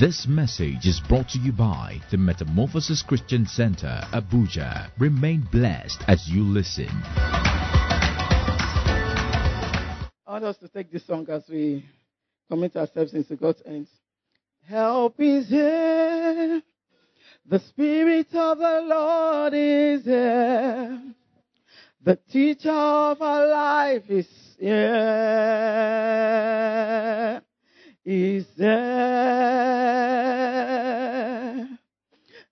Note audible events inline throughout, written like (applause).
This message is brought to you by the Metamorphosis Christian Center, Abuja. Remain blessed as you listen. I want us to take this song as we commit ourselves into God's hands. Help is here. The Spirit of the Lord is here. The teacher of our life is here. Is there.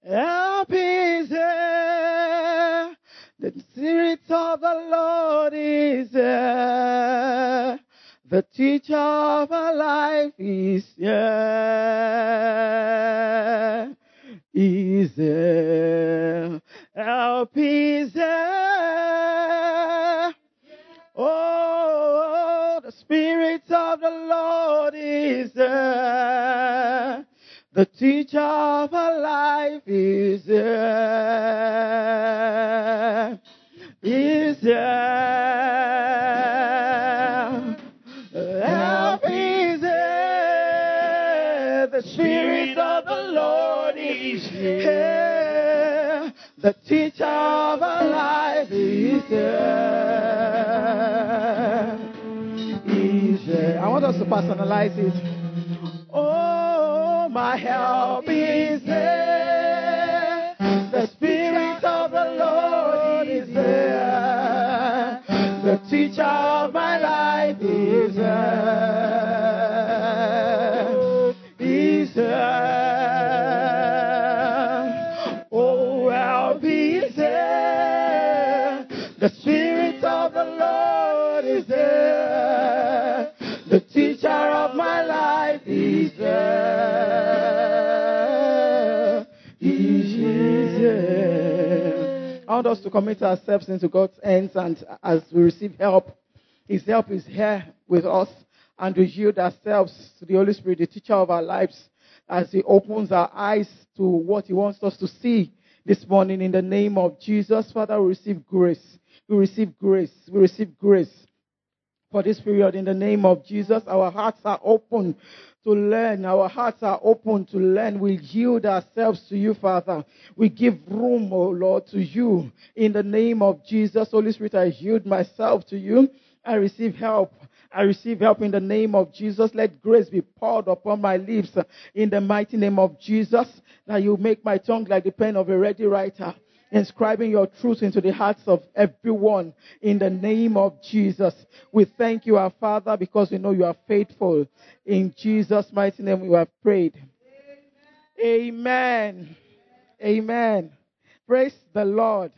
Help is here. The Spirit of the Lord is here. The teacher of our life is here. Is there. Help is there. The Lord is there. The teacher of our life is there. Is there. Help is there. The Spirit of the Lord is here. The teacher of our life is there. To personalize it. Oh, my help is there. The Spirit of the Lord is there. The teacher of my life is there. Is there. I want us to commit ourselves into God's hands and as we receive help, His help is here with us and we yield ourselves to the Holy Spirit, the teacher of our lives, as He opens our eyes to what He wants us to see this morning in the name of Jesus. Father, we receive grace. We receive grace. We receive grace for this period in the name of Jesus. Our hearts are open to learn. Our hearts are open to learn. We yield ourselves to you, Father. We give room, oh Lord, to you in the name of Jesus. Holy Spirit, I yield myself to you. I receive help. I receive help in the name of Jesus. Let grace be poured upon my lips in the mighty name of Jesus. That you make my tongue like the pen of a ready writer inscribing your truth into the hearts of everyone in the name of Jesus. We thank you, our Father, because we know you are faithful. In Jesus' mighty name, we have prayed. Amen. Amen. Praise the Lord.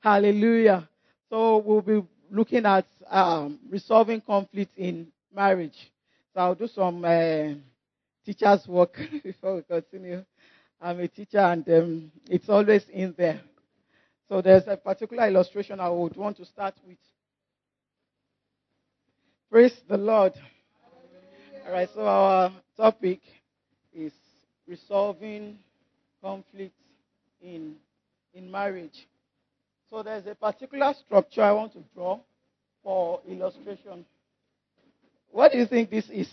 Hallelujah. So we'll be looking at um, resolving conflict in marriage. So I'll do some uh, teacher's work (laughs) before we continue. I'm a teacher and um, it's always in there. So there's a particular illustration I would want to start with. Praise the Lord. All right, so our topic is resolving conflict in, in marriage. So there's a particular structure I want to draw for illustration. What do you think this is?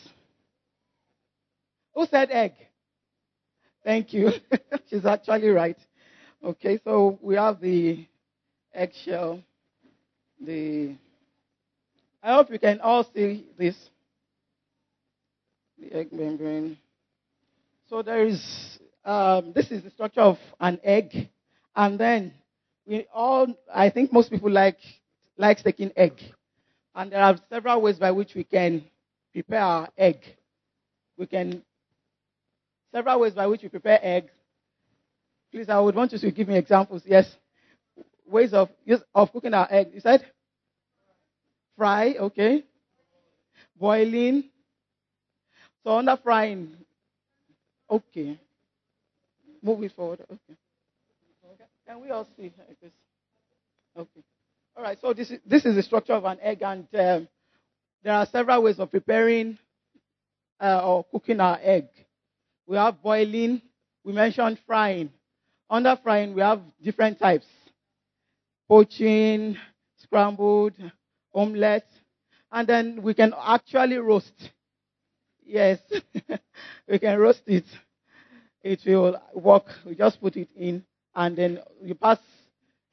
Who said egg? Thank you. (laughs) She's actually right. Okay, so we have the eggshell. The I hope you can all see this. The egg membrane. So there is um, this is the structure of an egg, and then we all I think most people like like taking egg, and there are several ways by which we can prepare our egg. We can several ways by which we prepare eggs. Please, I would want you to give me examples. Yes. Ways of, of cooking our egg. You said? Fry, okay. Boiling. So under frying. Okay. Move it forward. Okay. Can we all see like this? Okay. All right. So this is this is the structure of an egg, and um, there are several ways of preparing uh, or cooking our egg. We have boiling. We mentioned frying. Under frying, we have different types poaching, scrambled, omelette, and then we can actually roast. Yes, (laughs) we can roast it. It will work. We just put it in, and then you pass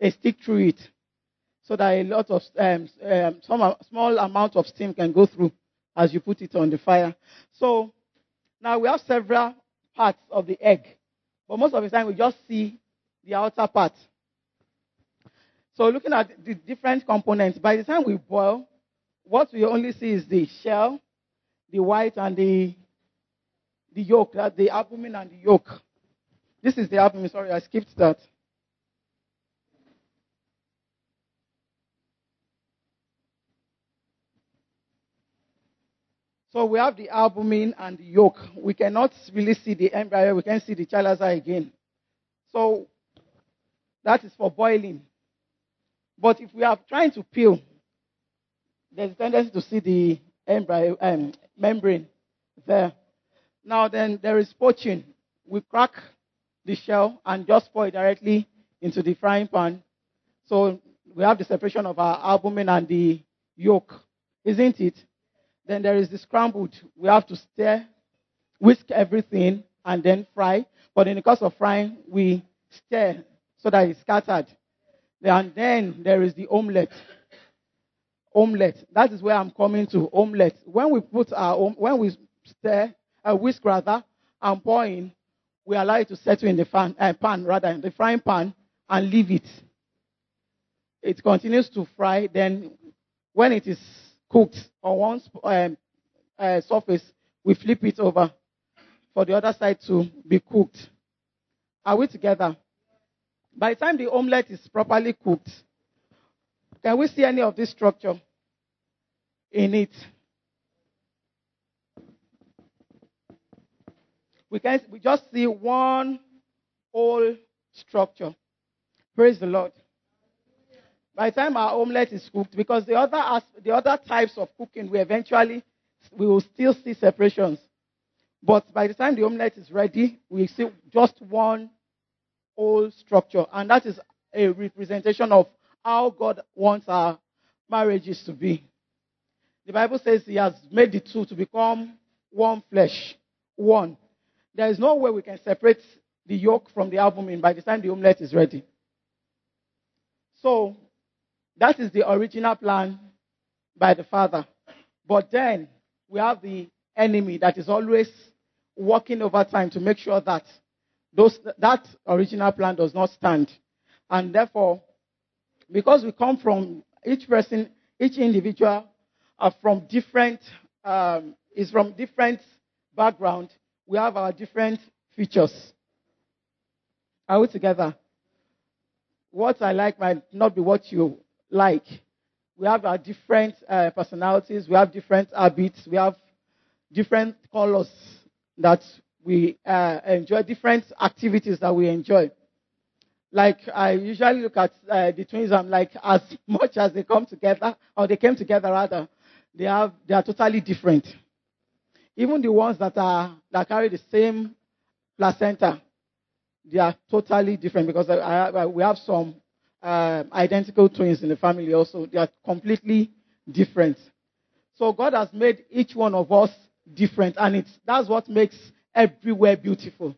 a stick through it, so that a lot of um, um, some small amount of steam can go through as you put it on the fire. So now we have several parts of the egg, but most of the time we just see the outer part. So looking at the different components, by the time we boil, what we only see is the shell, the white, and the the yolk, the albumin and the yolk. This is the albumin. Sorry, I skipped that. So we have the albumin and the yolk. We cannot really see the embryo. We can see the chalaza again. So that is for boiling. But if we are trying to peel, there's a tendency to see the embryo um, membrane there. Now then, there is poaching. We crack the shell and just pour it directly into the frying pan. So we have the separation of our albumin and the yolk, isn't it? Then there is the scrambled. We have to stir, whisk everything, and then fry. But in the course of frying, we stir so that it's scattered. And then there is the omelette. Omelette. That is where I'm coming to. Omelette. When we put our when we stir, uh, whisk rather, and pour in, we allow it to settle in the fan, uh, pan rather, in the frying pan, and leave it. It continues to fry. Then, when it is cooked on one um, uh, surface, we flip it over for the other side to be cooked. Are we together? By the time the omelette is properly cooked, can we see any of this structure in it? We can we just see one whole structure. Praise the Lord. By the time our omelette is cooked, because the other the other types of cooking we eventually we will still see separations. But by the time the omelette is ready, we see just one whole structure. And that is a representation of how God wants our marriages to be. The Bible says He has made the two to become one flesh, one. There is no way we can separate the yolk from the albumin by the time the omelette is ready. So, that is the original plan by the Father. But then we have the enemy that is always working overtime to make sure that those, that original plan does not stand. And therefore, because we come from each person, each individual are from different, um, is from different background, we have our different features. Are we together? What I like might not be what you like. We have our different uh, personalities, we have different habits, we have different colors that we uh, enjoy, different activities that we enjoy. Like I usually look at uh, the twins, I'm like, as (laughs) much as they come together, or they came together rather, they have they are totally different. Even the ones that are that carry the same placenta, they are totally different because I, I, we have some uh, identical twins in the family also. They are completely different. So God has made each one of us different, and it's that's what makes everywhere beautiful.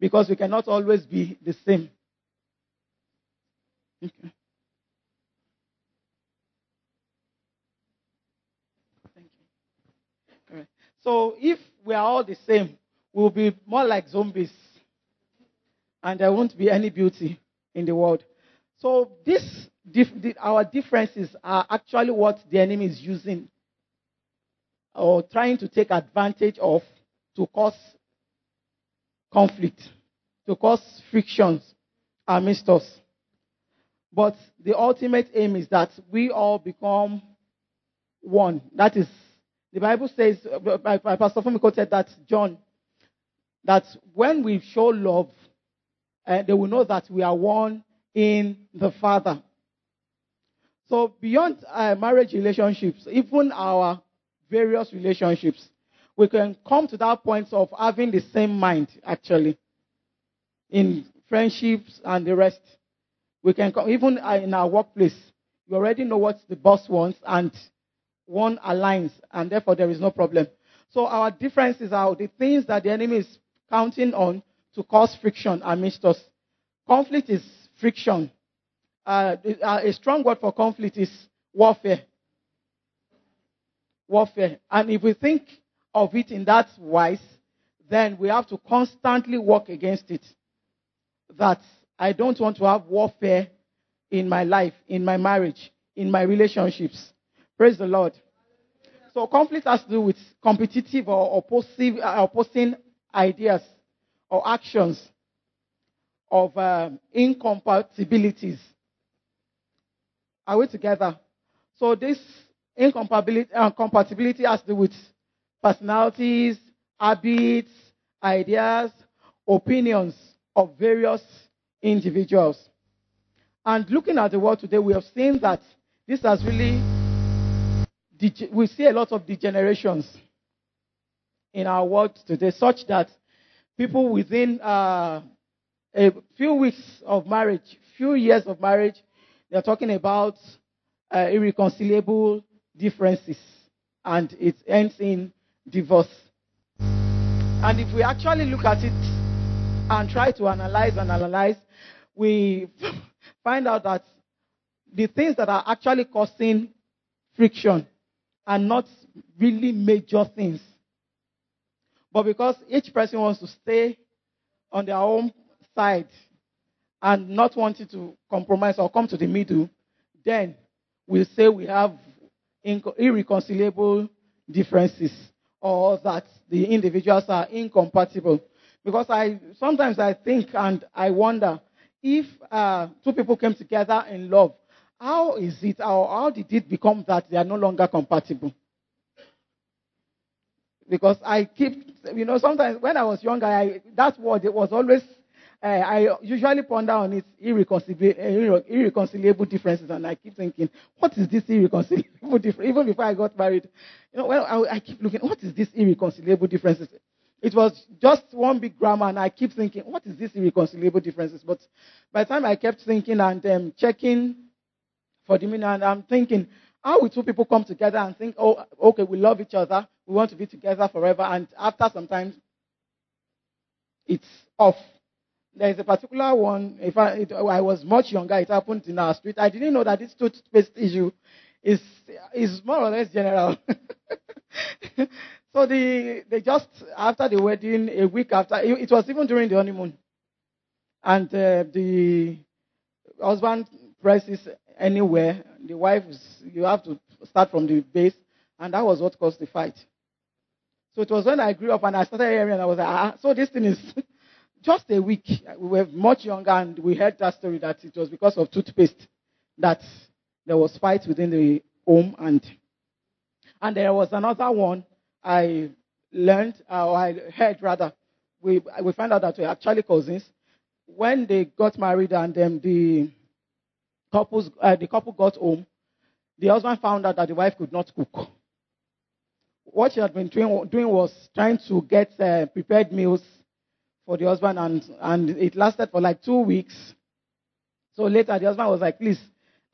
Because we cannot always be the same. Okay. Thank you. So if we are all the same, we'll be more like zombies. And there won't be any beauty in the world. So this, our differences are actually what the enemy is using or trying to take advantage of to cause conflict, to cause frictions amidst us. But the ultimate aim is that we all become one. That is, the Bible says, Pastor Fumiko said that John, that when we show love, uh, they will know that we are one in the Father. So beyond uh, marriage relationships, even our various relationships, we can come to that point of having the same mind, actually, in friendships and the rest. We can come, even in our workplace, you already know what the boss wants, and one aligns, and therefore there is no problem. So our differences are the things that the enemy is counting on to cause friction amidst us. Conflict is friction. Uh, uh, a strong word for conflict is warfare. Warfare. And if we think of it in that wise, then we have to constantly work against it. That I don't want to have warfare in my life, in my marriage, in my relationships. Praise the Lord. So conflict has to do with competitive or opposing ideas or actions of um, incompatibilities. Are we together? So this incompatibility, uh, compatibility has to do with personalities, habits, ideas, opinions of various individuals. And looking at the world today, we have seen that this has really, we see a lot of degenerations in our world today, such that people within uh, a few weeks of marriage, few years of marriage, they're talking about uh, irreconcilable differences, and it ends in divorce. And if we actually look at it and try to analyze and analyze, we (laughs) find out that the things that are actually causing friction are not really major things. But because each person wants to stay on their own side and not wanting to compromise or come to the middle, then we'll say we have irreconcilable differences or that the individuals are incompatible. Because I sometimes I think and I wonder if uh, two people came together in love, how is it or how did it become that they are no longer compatible? Because I keep, you know, sometimes when I was younger, I, that word it was always uh, I usually ponder on its irreconcilable, irreconcilable differences, and I keep thinking, what is this irreconcilable (laughs) difference? Even before I got married, you know, well, I, I keep looking, what is this irreconcilable differences? It was just one big grammar, and I keep thinking, what is this irreconcilable differences? But by the time I kept thinking and um, checking for the meaning, and I'm thinking, how will two people come together and think, oh, okay, we love each other, we want to be together forever, and after some time, it's off. There is a particular one. If I, it, I was much younger, it happened in our street. I didn't know that this toothpaste issue is is more or less general. (laughs) so the they just after the wedding, a week after, it, it was even during the honeymoon, and uh, the husband presses anywhere. The wife, is, you have to start from the base, and that was what caused the fight. So it was when I grew up and I started hearing, and I was like, ah, so this thing is just a week, we were much younger and we heard that story that it was because of toothpaste that there was fight within the home and and there was another one I learned or I heard rather. We we found out that we're actually cousins. When they got married and then the couples uh, the couple got home the husband found out that the wife could not cook. What she had been doing, doing was trying to get uh, prepared meals for the husband, and, and it lasted for like two weeks. So later, the husband was like, Please,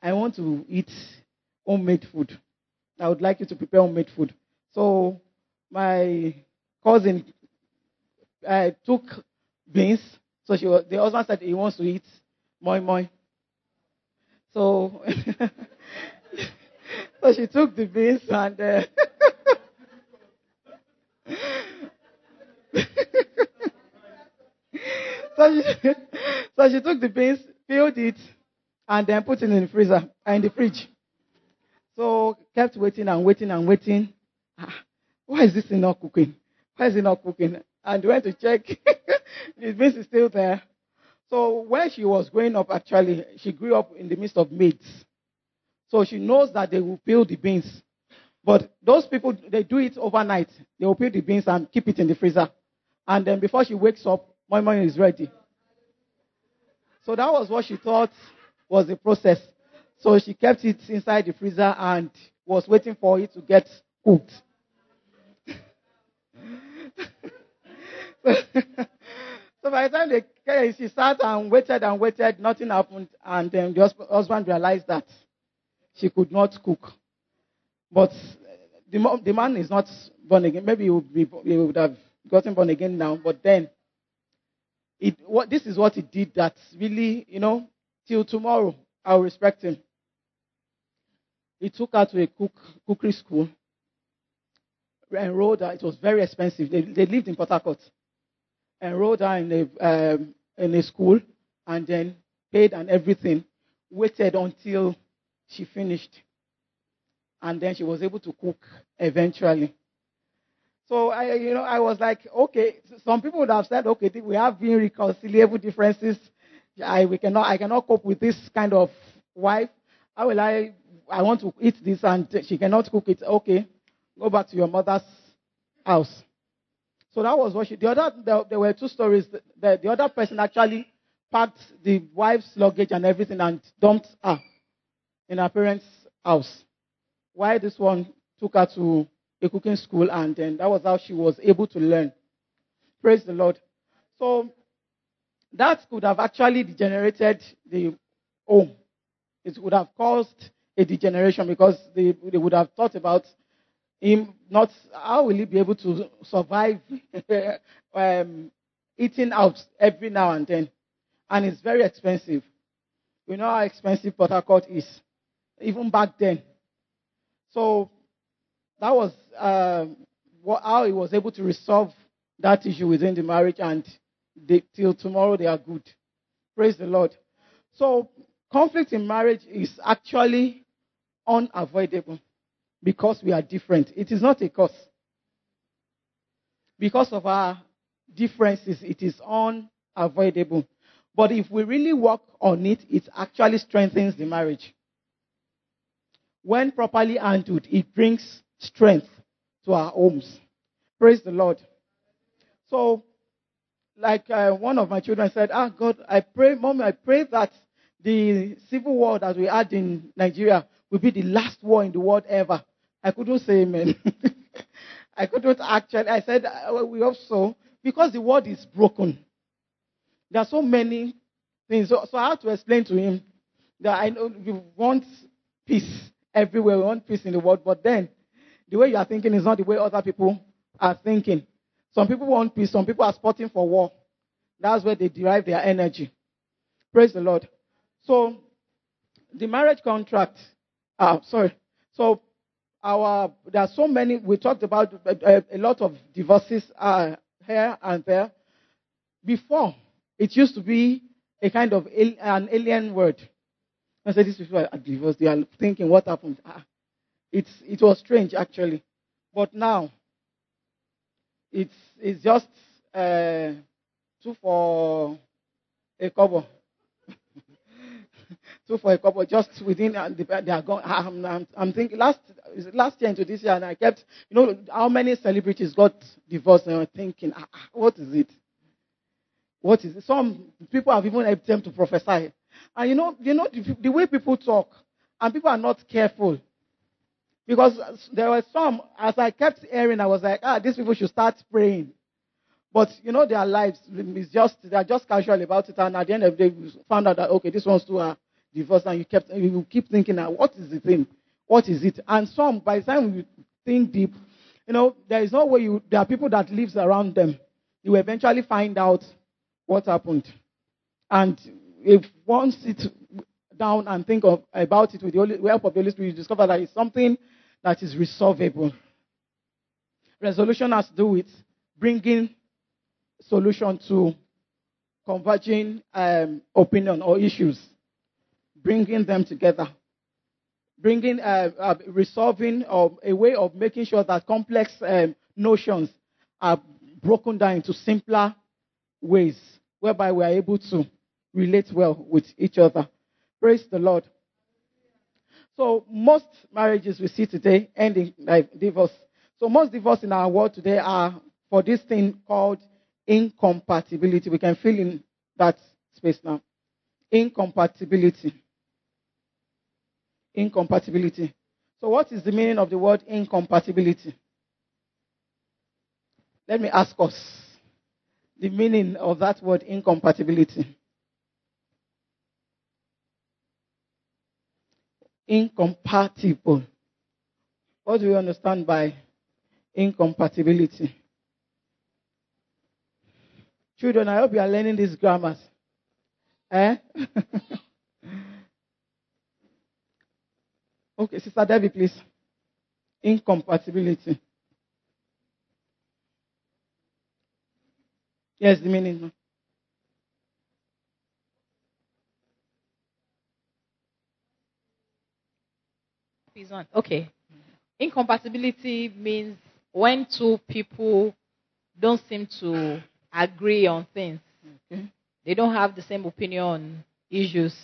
I want to eat homemade food. I would like you to prepare homemade food. So my cousin uh, took beans. So she was, the husband said he wants to eat moi moi. So, (laughs) so she took the beans and uh, (laughs) So she, (laughs) so she took the beans, filled it, and then put it in the freezer, uh, in the fridge. So kept waiting and waiting and waiting. Ah, why is this not cooking? Why is it not cooking? And went to check. (laughs) the beans is still there. So when she was growing up, actually, she grew up in the midst of maids. So she knows that they will peel the beans. But those people, they do it overnight. They will peel the beans and keep it in the freezer. And then before she wakes up, moi moi is ready. So that was what she thought was the process. So she kept it inside the freezer and was waiting for it to get cooked. (laughs) so by the time they came, she sat and waited and waited, nothing happened, and then the husband realized that she could not cook. But the, the man is not born again. Maybe he would, be, he would have gotten born again now, but then it, what, this is what he did that really, you know, till tomorrow, I'll respect him. He took her to a cook, cookery school, enrolled her. It was very expensive. They, they lived in Port Harcourt. Enrolled her in a, um, in a school and then paid and everything. Waited until she finished. And then she was able to cook eventually. So I, you know, I was like, okay. Some people would have said, okay, we have been irreconcilable differences. I we cannot, I cannot cope with this kind of wife. How will I? I want to eat this and she cannot cook it. Okay, go back to your mother's house. So that was what she. The other, there, there were two stories. The, the other person actually packed the wife's luggage and everything and dumped her in her parents' house. Why this one took her to a cooking school and then that was how she was able to learn. Praise the Lord. So that could have actually degenerated the home. It would have caused a degeneration because they, they would have thought about him not how will he be able to survive (laughs) um, eating out every now and then and it's very expensive we know how expensive Port Harcourt is even back then so that was uh, what, how he was able to resolve that issue within the marriage and they, till tomorrow they are good praise the lord so conflict in marriage is actually unavoidable because we are different. It is not a cause. Because of our differences, it is unavoidable. But if we really work on it, it actually strengthens the marriage. When properly handled, it brings strength to our homes. Praise the Lord. So, like uh, one of my children said, Ah, God, I pray, Mommy, I pray that the civil war that we had in Nigeria will be the last war in the world ever. I couldn't say amen. (laughs) I couldn't actually. I said, uh, we hope so, because the world is broken. There are so many things. So, so I had to explain to him that I know you want peace everywhere. We want peace in the world. But then, the way you are thinking is not the way other people are thinking. Some people want peace. Some people are spotting for war. That's where they derive their energy. Praise the Lord. So, the marriage contract, uh, sorry. So, our, there are so many, we talked about a, a lot of divorces uh, here and there. Before, it used to be a kind of al- an alien word. I said, these people are divorced. They are thinking, what happened? Ah, it's, it was strange, actually. But now, it's, it's just uh, two for a couple. (laughs) two for a couple, just within, uh, they are gone. I'm, I'm, I'm thinking last last year into this year, and I kept, you know, how many celebrities got divorced, and I'm thinking, ah, ah, what is it? What is it? Some people have even helped them to prophesy, and you know, you know the, the way people talk, and people are not careful. Because there were some, as I kept hearing, I was like, ah, these people should start praying. But you know, their lives is just they are just casual about it, and at the end of the day, we found out that okay, this one's too are divorced, and you kept you keep thinking, now, what is the thing? What is it? And some, by the time you think deep, you know, there is no way you. There are people that lives around them. You eventually find out what happened, and if one sits down and think of about it with the Holy, help of the Holy Spirit, you discover that it's something that is resolvable. Resolution has to do with bringing solution to converging um, opinion or issues, bringing them together, bringing, uh, uh, resolving or a way of making sure that complex um, notions are broken down into simpler ways, whereby we are able to relate well with each other. Praise the Lord. So most marriages we see today end in like, divorce. So most divorce in our world today are for this thing called incompatibility. We can fill in that space now. Incompatibility. Incompatibility. So, what is the meaning of the word incompatibility? Let me ask us the meaning of that word incompatibility. Incompatible. What do we understand by incompatibility? Children, I hope you are learning these grammars. Eh? (laughs) okay, Sister Debbie, please. Incompatibility. Yes, the meaning. Is on. Okay. Incompatibility means when two people don't seem to agree on things. Okay. They don't have the same opinion on issues.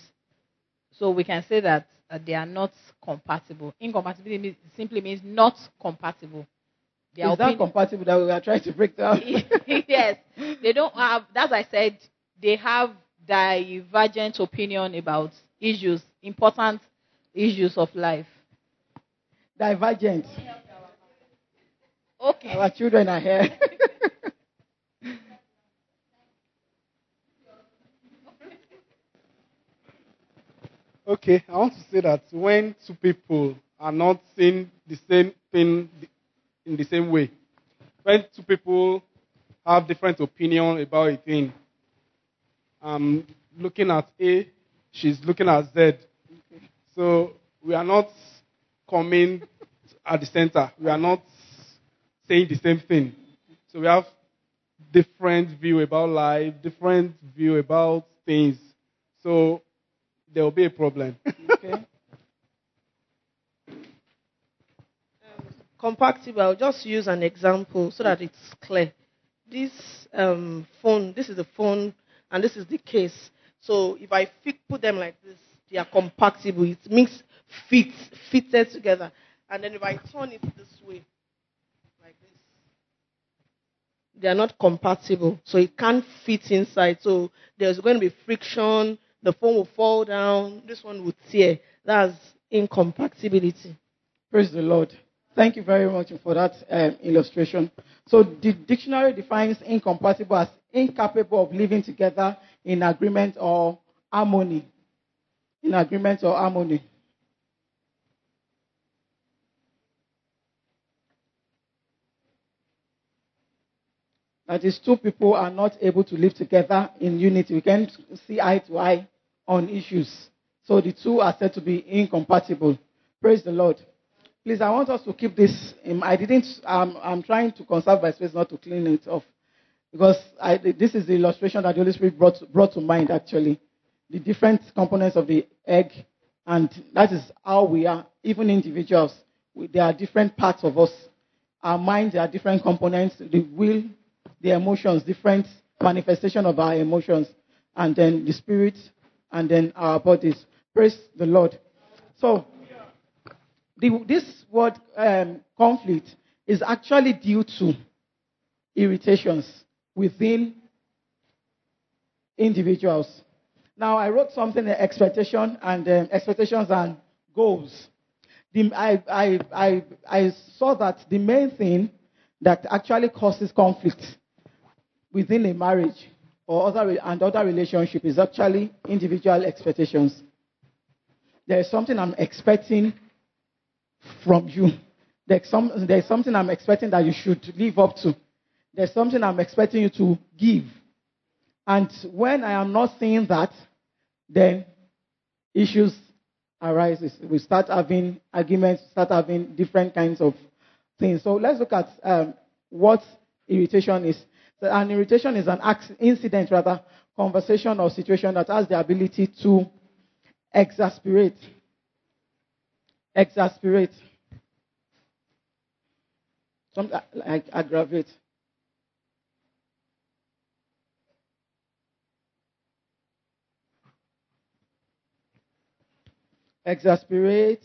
So we can say that uh, they are not compatible. Incompatibility means- simply means not compatible. Their Is that compatible that we are trying to break down? (laughs) yes, they don't have. That's why I said they have divergent opinion about issues, important issues of life. Divergent. Okay. Our children are here. (laughs) Okay, I want to say that when two people are not seeing the same thing in the same way, when two people have different opinion about a thing, I'm looking at A, she's looking at Z. So we are not coming at the center. We are not saying the same thing. So we have different view about life, different view about things. So there will be a problem. (laughs) okay. compatible. I'll just use an example so that it's clear. This um, phone, this is the phone, and this is the case. So if I put them like this, they are compatible. It means fit, fitted together. And then if I turn it this way, like this, they are not compatible. So it can't fit inside. So there's going to be friction. The phone will fall down. This one will tear. That's incompatibility. Praise the Lord. Thank you very much for that um, illustration. So the dictionary defines incompatible as incapable of living together in agreement or harmony. In agreement or harmony. That is, two people are not able to live together in unity. We can't see eye to eye on issues. So the two are said to be incompatible. Praise the Lord. Please, I want us to keep this. In, I didn't. Um, I'm trying to conserve my space, not to clean it off, because I, this is the illustration that the Holy Spirit brought brought to mind. Actually, the different components of the egg, and that is how we are. Even individuals, we, there are different parts of us. Our minds are different components. The will, the emotions, different manifestation of our emotions, and then the spirit, and then our bodies. Praise the Lord. So the, this word um, conflict is actually due to irritations within individuals. Now, I wrote something, expectation and um, expectations and goals. The, I, I, I, I saw that the main thing that actually causes conflict within a marriage or other and other relationship is actually individual expectations. There is something I'm expecting from you. There's, some, there's something I'm expecting that you should live up to. There's something I'm expecting you to give. And when I am not seeing that, then issues arise. We start having arguments, start having different kinds of things. So let's look at um, what irritation is. An irritation is an incident, rather, conversation or situation that has the ability to exasperate exasperate, something like aggravate. Exasperate,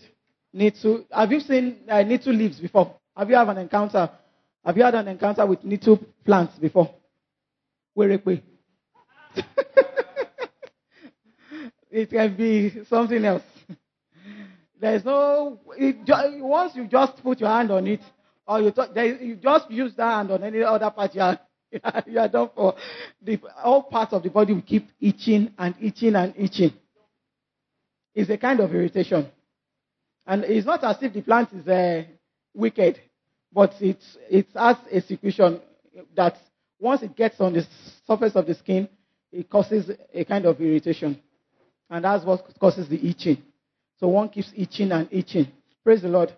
nettle. Have you seen uh, nettle leaves before? Have you had an encounter? Have you had an encounter with need to plants before? Werekwe. (laughs) it can be something else. There's no, it, once you just put your hand on it, or you, talk, there, you just use that hand on any other part, you are, (laughs) you are done for. The, all parts of the body will keep itching and itching and itching. It's a kind of irritation. And it's not as if the plant is, uh, wicked, but it, it has a secretion that once it gets on the surface of the skin, it causes a kind of irritation. And that's what causes the itching. So one keeps itching and itching. Praise the Lord.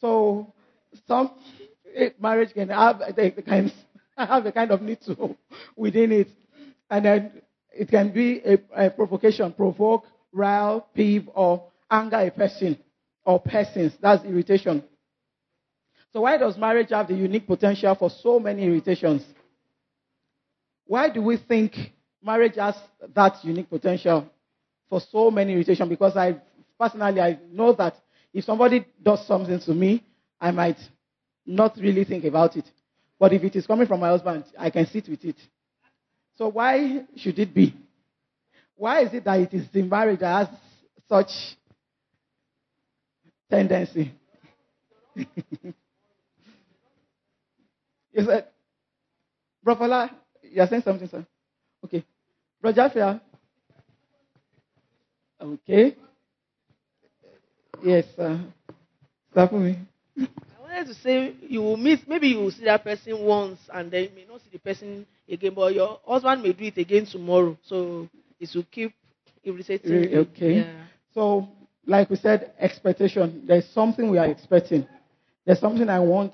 So some marriage can have they can (laughs) have a kind of nettle (laughs) within it, and then it can be a, a provocation, provoke, rile, peeve, or anger a person or persons. That's irritation. So why does marriage have the unique potential for so many irritations? Why do we think marriage has that unique potential for so many irritations? Because I personally I know that if somebody does something to me, I might not really think about it. But if it is coming from my husband, I can sit with it. So why should it be? Why is it that it is the marriage that has such tendency? (laughs) you said, Brother you're saying something, sir? Okay. Brother. Okay. Yes, sir. Stop me. I wanted to say you will meet, maybe you will see that person once and then you may not see the person again, but your husband may do it again tomorrow. So it will keep irritating. Re- you. Okay. Yeah. So, like we said, expectation. There's something we are expecting. There's something I want.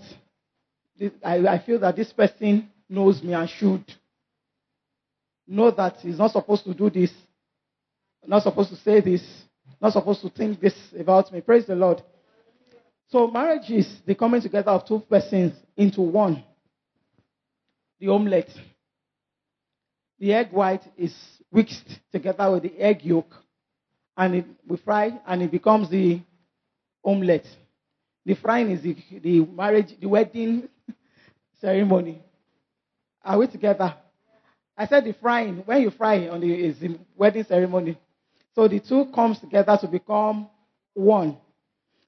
I, I feel that this person knows me and should know that he's not supposed to do this, not supposed to say this, not supposed to think this about me. Praise the Lord. So, marriage is the coming together of two persons into one. The omelette. The egg white is mixed together with the egg yolk, and it, we fry, and it becomes the omelette. The frying is the, the marriage, the wedding (laughs) ceremony. Are we together? I said the frying. When you fry on the is the wedding ceremony. So the two comes together to become one.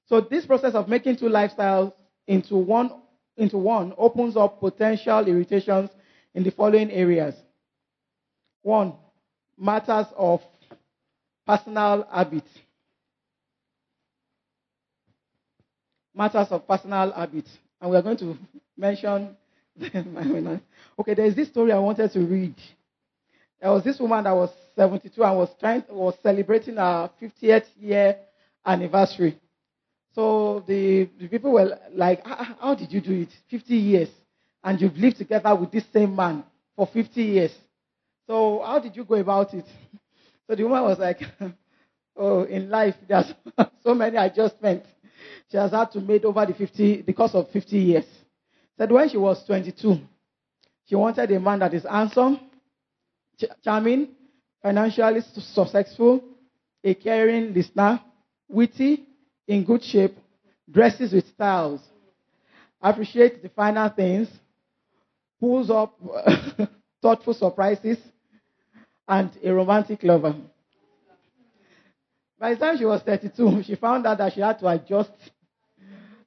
So this process of making two lifestyles into one into one opens up potential irritations in the following areas. One, matters of personal habit. Matters of personal habit. And we are going to mention (laughs) okay, there's this story I wanted to read. There was this woman that was 72 and was trying was celebrating her 50th year anniversary. So the, the people were like, "Ah, ah, How did you do it? 50 years. And you've lived together with this same man for 50 years. So how did you go about it? (laughs) So the woman was like, (laughs) Oh, in life, there's (laughs) so many adjustments she has had to make over the 50, the course of 50 years. Said when she was 22, she wanted a man that is handsome, ch- charming, financially successful, a caring listener, witty, in good shape, dresses with styles, appreciates the finer things, pulls up thoughtful surprises, and a romantic lover. By the time she was 32, (laughs) she found out that she had to adjust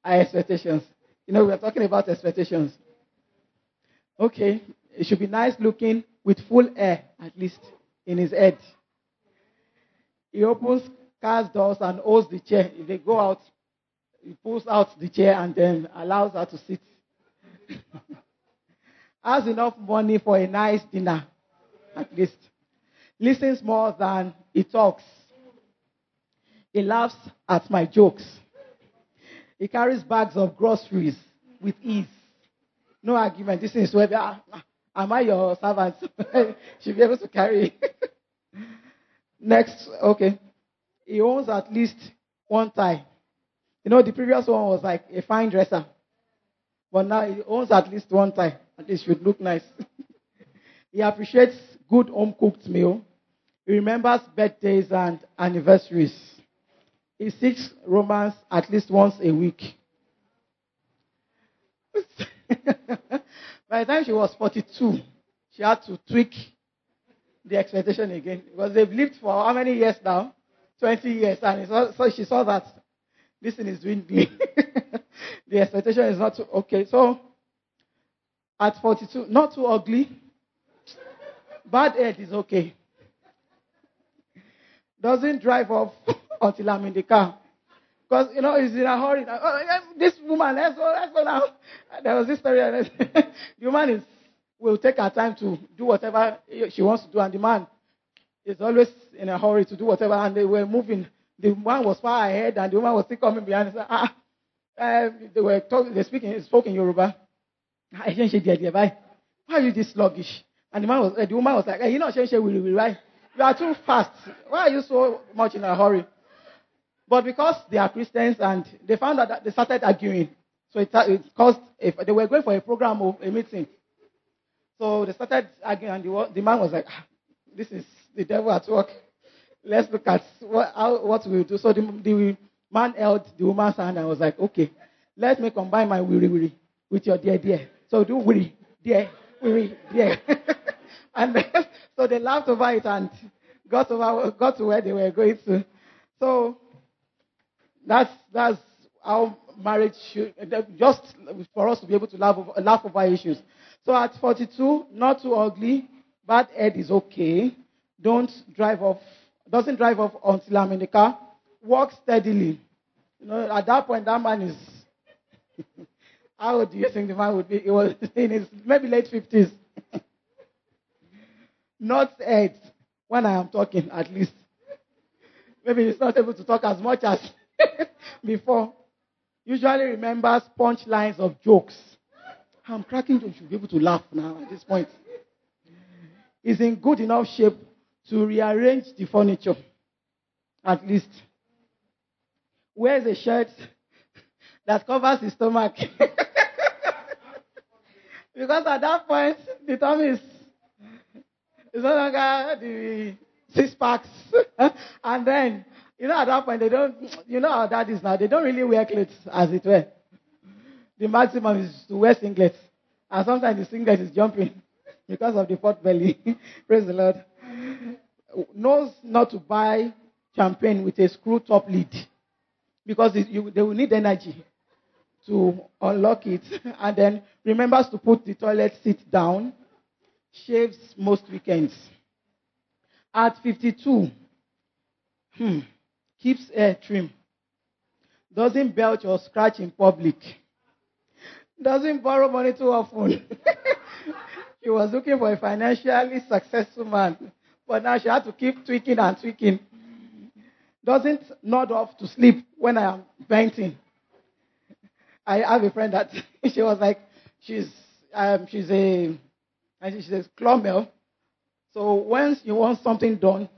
her expectations. You know, we are talking about expectations. Okay, it should be nice looking with full air, at least, in his head. He opens car's doors and holds the chair. If they go out, he pulls out the chair and then allows her to sit. (laughs) Has enough money for a nice dinner, at least. Listens more than he talks. He laughs at my jokes. He carries bags of groceries with ease. No argument. This is where, ah, am I your servant? (laughs) Should be able to carry. (laughs) Next, okay. He owns at least one tie. You know, the previous one was like a fine dresser. But now he owns at least one tie. At least should look nice. (laughs) he appreciates good home cooked meal. He remembers birthdays and anniversaries. He seeks romance at least once a week. (laughs) By the time she was 42, she had to tweak the expectation again because they've lived for how many years now? 20 years, and so, so she saw that this thing is dwindling. (laughs) the expectation is not too okay. So at 42, not too ugly. Bad head is okay. Doesn't drive off (laughs) until I'm in the car. Because, you know, he's in a hurry. Oh, this woman, let's go, let's go now. There was this story. and (laughs) the woman is, will take her time to do whatever she wants to do. And the man is always in a hurry to do whatever. And they were moving. The man was far ahead and the woman was still coming behind. Said, ah, uh, they were talking, they speaking, spoke in Yoruba. (laughs) Why are you this sluggish? And the man was, uh, the woman was like, hey, you know, Shenshe will be right? You are too fast. Why are you so much in a hurry? But because they are Christians and they found out that they started arguing. So it, it caused, if they were going for a program or a meeting. So they started arguing and the, the man was like, ah, this is the devil at work. Let's look at what, how, what we will do. So the, the man held the woman's hand and was like, okay, let me combine my weary weary with your dear dear. So do weary, dear, weary, dear. (laughs) and (laughs) so they laughed over it and got over, got to where they were going to. So that's, that's how marriage should, just for us to be able to laugh over, laugh over issues. So at 42, not too ugly, bad head is okay. Don't drive off, doesn't drive off until I'm in the car. Walk steadily. You know, at that point, that man is. (laughs) how old do you think the man would be? He was (laughs) in his maybe late 50s. Not head when I am talking, at least. Maybe he's not able to talk as much as (laughs) before. Usually remembers punchlines of jokes. I'm cracking jokes. You should be able to laugh now at this point. Is in good enough shape to rearrange the furniture, at least. Wears a shirt that covers his stomach. (laughs) because at that point, the tummy is, is no longer the six packs. (laughs) and then you know, at that point, they don't, you know how that is now. They don't really wear clothes, as it were. The maximum is to wear singlets. And sometimes the singlet is jumping (laughs) because of the pot belly. (laughs) Praise the Lord. Knows not to buy champagne with a screw top lid because it, you, they will need energy to unlock it. And then remembers to put the toilet seat down. Shaves most weekends. At 52, hmm, keeps hair trim, doesn't belch or scratch in public, doesn't borrow money too often. (laughs) she was looking for a financially successful man, but now she had to keep tweaking and tweaking. Doesn't nod off to sleep when I am venting. I have a friend that (laughs) she was like, she's um, she's a she's a clumber. So once you want something done,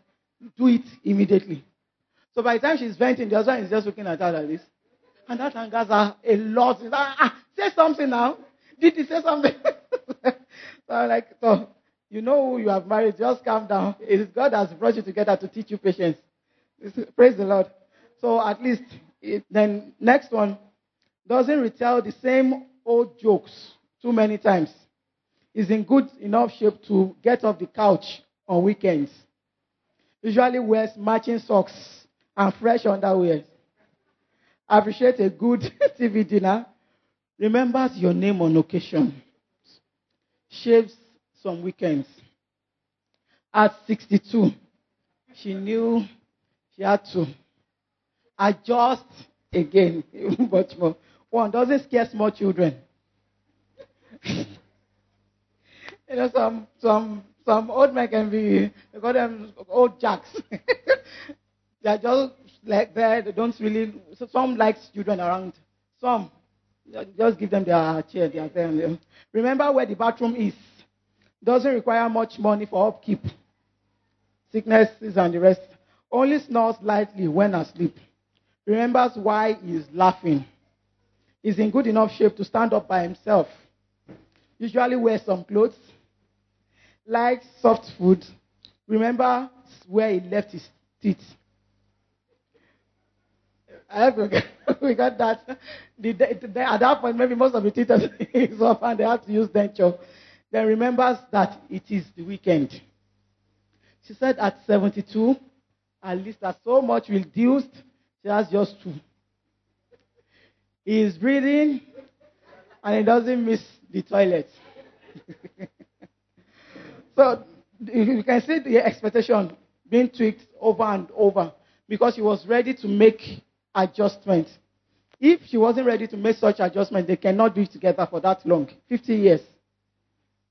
do it immediately. So by the time she's venting, the husband is just looking at her like this. And that angers her a lot. Like, ah, say something now. Did he say something? (laughs) so I'm like, so you know who you have married, just calm down. It is God has brought you together to teach you patience. Praise the Lord. So at least, it, then next one, doesn't retell the same old jokes too many times. Is in good enough shape to get off the couch on weekends. Usually wears matching socks and fresh underwear. Appreciate a good (laughs) TV dinner. Remembers your name on occasion. Shaves some weekends. At 62, she knew she had to adjust again, (laughs) much more. One doesn't scare small children. (laughs) you know, some some some old men can be they call them old jacks. (laughs) They are just like there. They don't really. So some like children around. Some just give them their chair. Their chair. Remember where the bathroom is. Doesn't require much money for upkeep. Sicknesses and the rest. Only snores lightly when asleep. Remembers why he is laughing. Is in good enough shape to stand up by himself. Usually wears some clothes. Likes soft food. Remember where he left his teeth. I hope (laughs) we got that. The, the, the, at that point, maybe most of the teachers (laughs) is off and they have to use denture. Then remembers that it is the weekend. She said at 72, at least that's so much reduced, she has just two. He is breathing and he doesn't miss the toilet. (laughs) so you can see the expectation being tweaked over and over because he was ready to make adjustment. If she wasn't ready to make such adjustment, they cannot be together for that long 50 years.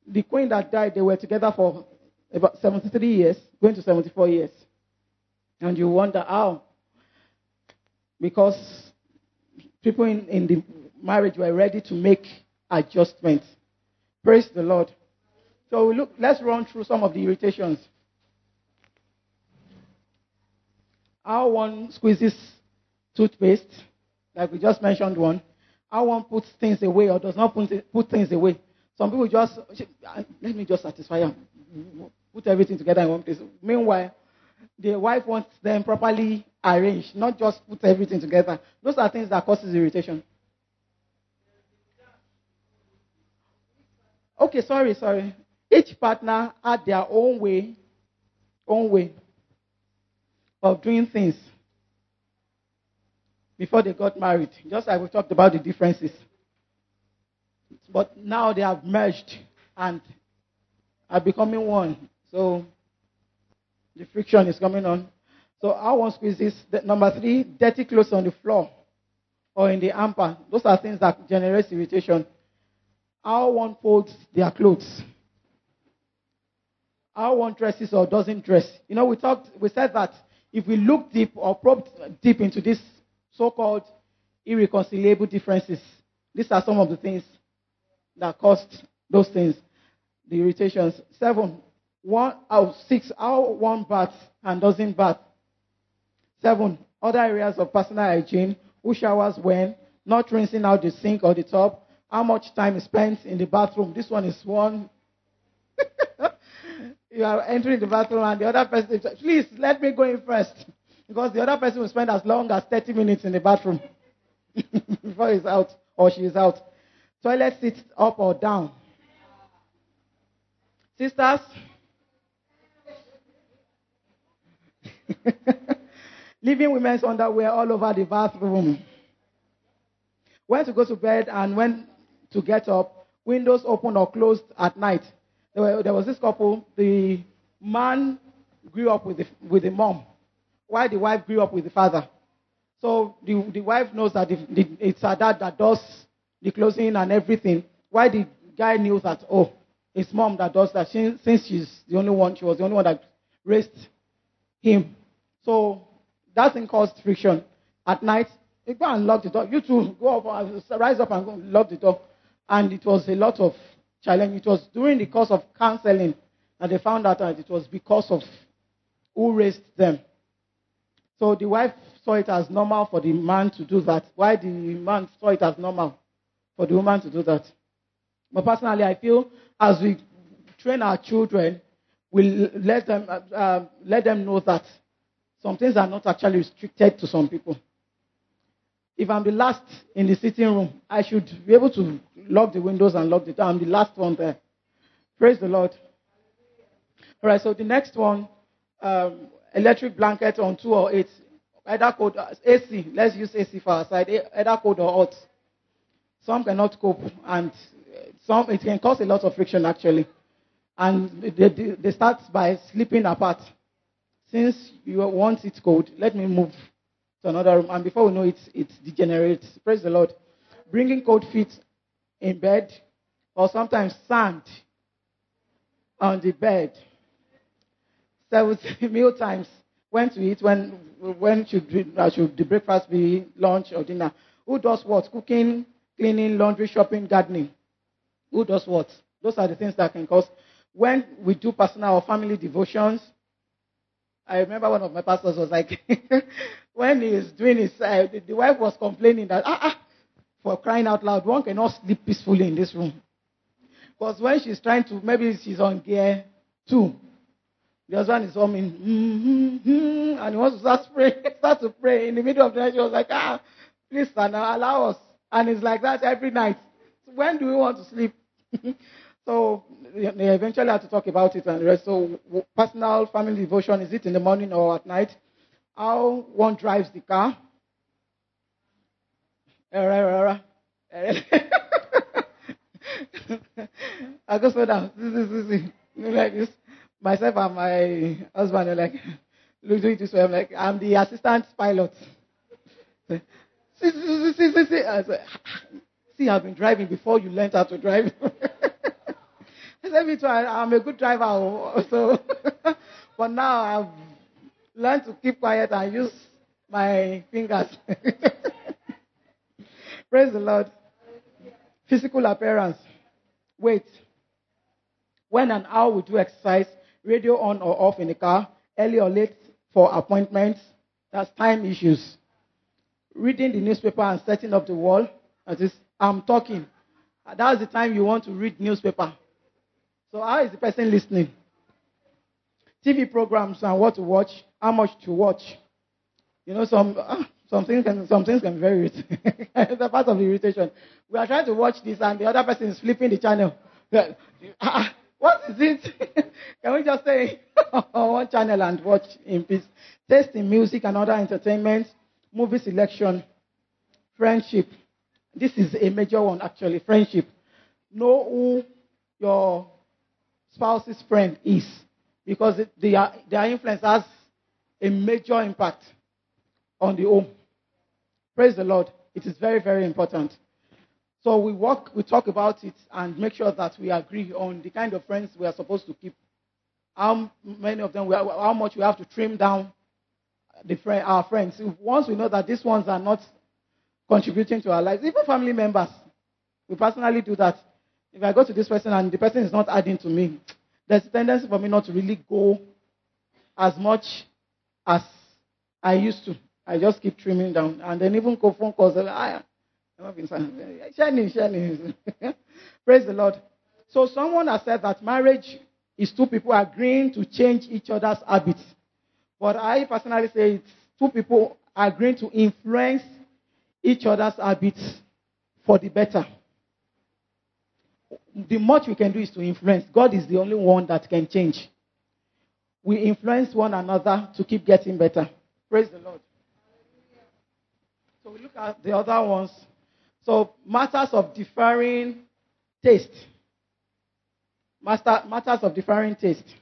The queen that died, they were together for about 73 years, going to 74 years. And you wonder how. Because people in, in the marriage were ready to make adjustments. Praise the Lord. So we look, let's run through some of the irritations. How one squeezes toothpaste, like we just mentioned one. How one puts things away or does not put, put things away. Some people just, let me just satisfy them. Put everything together in one place. Meanwhile, the wife wants them properly arranged, not just put everything together. Those are things that causes irritation. Okay, sorry, sorry. Each partner had their own way, own way of doing things before they got married. Just like we talked about the differences. But now they have merged and are becoming one. So the friction is coming on. So how one squeezes. Number three, dirty clothes on the floor or in the hamper. Those are things that generate irritation. How one folds their clothes. How one dresses or doesn't dress. You know, we talked, we said that if we look deep or probe deep into these so-called irreconcilable differences, these are some of the things that caused those things, the irritations. Seven, one out of six, how one baths and doesn't bath. Seven, other areas of personal hygiene, who showers when, not rinsing out the sink or the tub, how much time is spent in the bathroom. This one is one. You are entering the bathroom and the other person, please let me go in first. Because the other person will spend as long as 30 minutes in the bathroom (laughs) before he's out or she is out. Toilet sits up or down. Sisters, (laughs) leaving women's underwear all over the bathroom. When to go to bed and when to get up, windows open or closed at night. There, were, there was this couple, the man grew up with the, with the mom, while the wife grew up with the father. So the, the wife knows that the, the, it's her dad that does the closing and everything. Why the guy knew that, oh, it's mom that does that, she, since she's the only one, she was the only one that raised him. So that thing caused friction. At night, you go and lock the door. You two go up, rise up and go lock the door. And it was a lot of challenge. It was during the course of counseling that they found out that it was because of who raised them. So the wife saw it as normal for the man to do that. Why the man saw it as normal for the woman to do that? But personally, I feel as we train our children, we let them uh, uh, let them know that some things are not actually restricted to some people. If I'm the last in the sitting room, I should be able to lock the windows and lock the door. I'm the last one there. Praise the Lord. All right, so the next one, um, electric blanket on two or eight, either cold uh, AC. Let's use AC for our side, either cold or hot. Some cannot cope, and some it can cause a lot of friction actually. And they, they, they start by sleeping apart. Since you want it cold, let me move to another room. And before we know it, it degenerates. Praise the Lord. Bringing cold feet in bed, or sometimes sand on the bed. Seven (laughs) meal times. When to eat, when when should, uh, should the breakfast be lunch or dinner? Who does what? Cooking, cleaning, laundry, shopping, gardening. Who does what? Those are the things that can cause. When we do personal or family devotions, I remember one of my pastors was like, (laughs) when he was doing his, uh, the, the, wife was complaining that, ah, ah, for crying out loud, one cannot sleep peacefully in this room. Because when she's trying to, maybe she's on gear two, the husband is humming, mm-hmm, mm-hmm, and he wants to start, pray, (laughs) start to pray. In the middle of the night, she was like, ah, please, son, allow us. And it's like that every night. When do we want to sleep? (laughs) so they eventually had to talk about it and rest. So personal family devotion, is it in the morning or at night? How one drives the car. (laughs) I go slow down. Like this. Myself and my husband are like, look, do it this way. I'm like, I'm the assistant pilot. (laughs) see, see, see, see, see. I said, ah, ah, see, I've been driving before you learned how to drive. (laughs) (laughs) I said, me too, I, I'm a good driver. oh, (laughs) So, (laughs) but now I've learned to keep quiet and use my fingers. Praise the Lord. Physical appearance. Wait. When and how we do exercise, radio on or off in the car, early or late for appointments, that's time issues. Reading the newspaper and setting up the wall, that is, I'm talking. That's the time you want to read newspaper. So how is the person listening? TV programs and what to watch, how much to watch. You know, some uh, some things can some things can irritating. (laughs) it's a part of the irritation. We are trying to watch this and the other person is flipping the channel. Uh, (laughs) what is it? (laughs) can we just say on one channel and watch in peace? Taste in music and other entertainment, movie selection, friendship. This is a major one actually. Friendship. Know who your spouse's friend is because their, their influence has a major impact on the home. Praise the Lord. It is very, very important. So we work, we talk about it and make sure that we agree on the kind of friends we are supposed to keep. How many of them, we are, how much we have to trim down the friend, our friends. Once we know that these ones are not contributing to our lives, even family members, we personally do that. If I go to this person and the person is not adding to me, there's a tendency for me not to really go as much as I used to. I just keep trimming down. And then even go phone calls. I, am shining, shining. Praise the Lord. So someone has said that marriage is two people agreeing to change each other's habits. But I personally say it's two people agreeing to influence each other's habits for the better. The much we can do is to influence. God is the only one that can change. We influence one another to keep getting better. Praise the Lord. So we look at the other ones. So matters of differing taste. Master, matters of differing taste.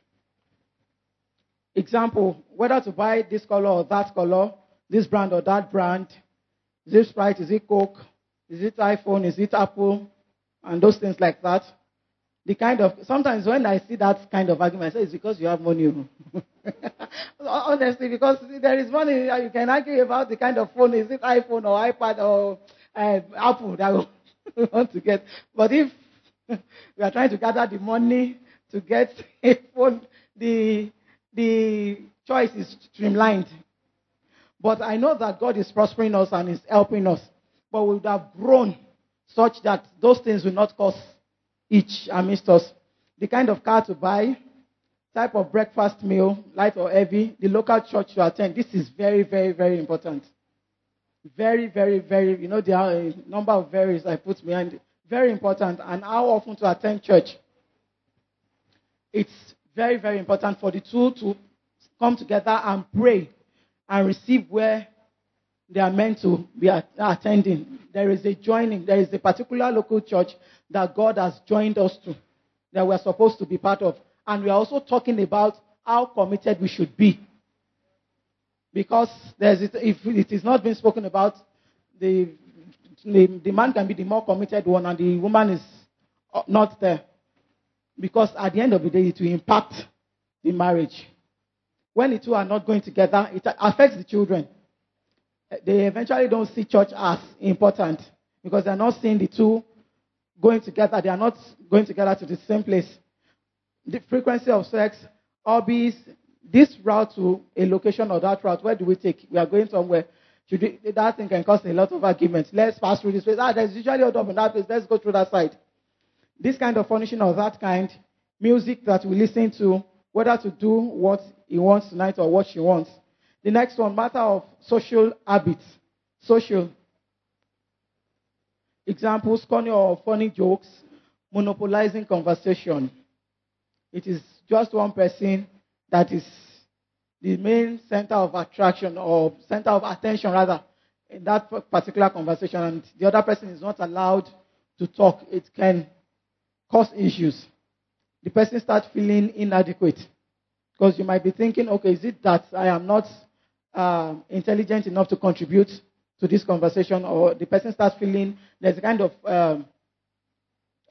Example, whether to buy this color or that color, this brand or that brand. Is it Sprite? Is it Coke? Is it iPhone? Is it Apple? And those things like that. The kind of sometimes when I see that kind of argument, I say it's because you have money. (laughs) Honestly, because there is money, you can argue about the kind of phone. Is it iPhone or iPad or uh, Apple that we (laughs) want to get? But if (laughs) we are trying to gather the money to get a phone, the the choice is streamlined. But I know that God is prospering us and is helping us. But we would have grown such that those things will not cause each amidst us. The kind of car to buy, type of breakfast meal, light or heavy, the local church to attend. This is very, very, very important. Very, very, very, you know, there are a number of varies I put behind it. Very important. And how often to attend church. It's very, very important for the two to come together and pray and receive where they are meant to be attending. There is a joining. There is a particular local church that God has joined us to, that we're supposed to be part of. And we are also talking about how committed we should be. Because if it is not being spoken about, the, the, the man can be the more committed one and the woman is uh, not there. Because at the end of the day, it will impact the marriage. When the two are not going together, it affects the children they eventually don't see church as important because they're not seeing the two going together. They are not going together to the same place. The frequency of sex, hobbies, this route to a location or that route, where do we take? We are going somewhere. We, that thing can cause a lot of arguments. Let's pass through this place. Ah, there's usually a door in that place. Let's go through that side. This kind of furnishing or that kind, music that we listen to, whether to do what he wants tonight or what she wants. The next one, matter of social habits. Social. Examples, corny or funny jokes, monopolizing conversation. It is just one person that is the main center of attraction or center of attention rather in that particular conversation and the other person is not allowed to talk. It can cause issues. The person starts feeling inadequate because you might be thinking, okay, is it that I am not uh, intelligent enough to contribute to this conversation, or the person starts feeling there's a kind of um,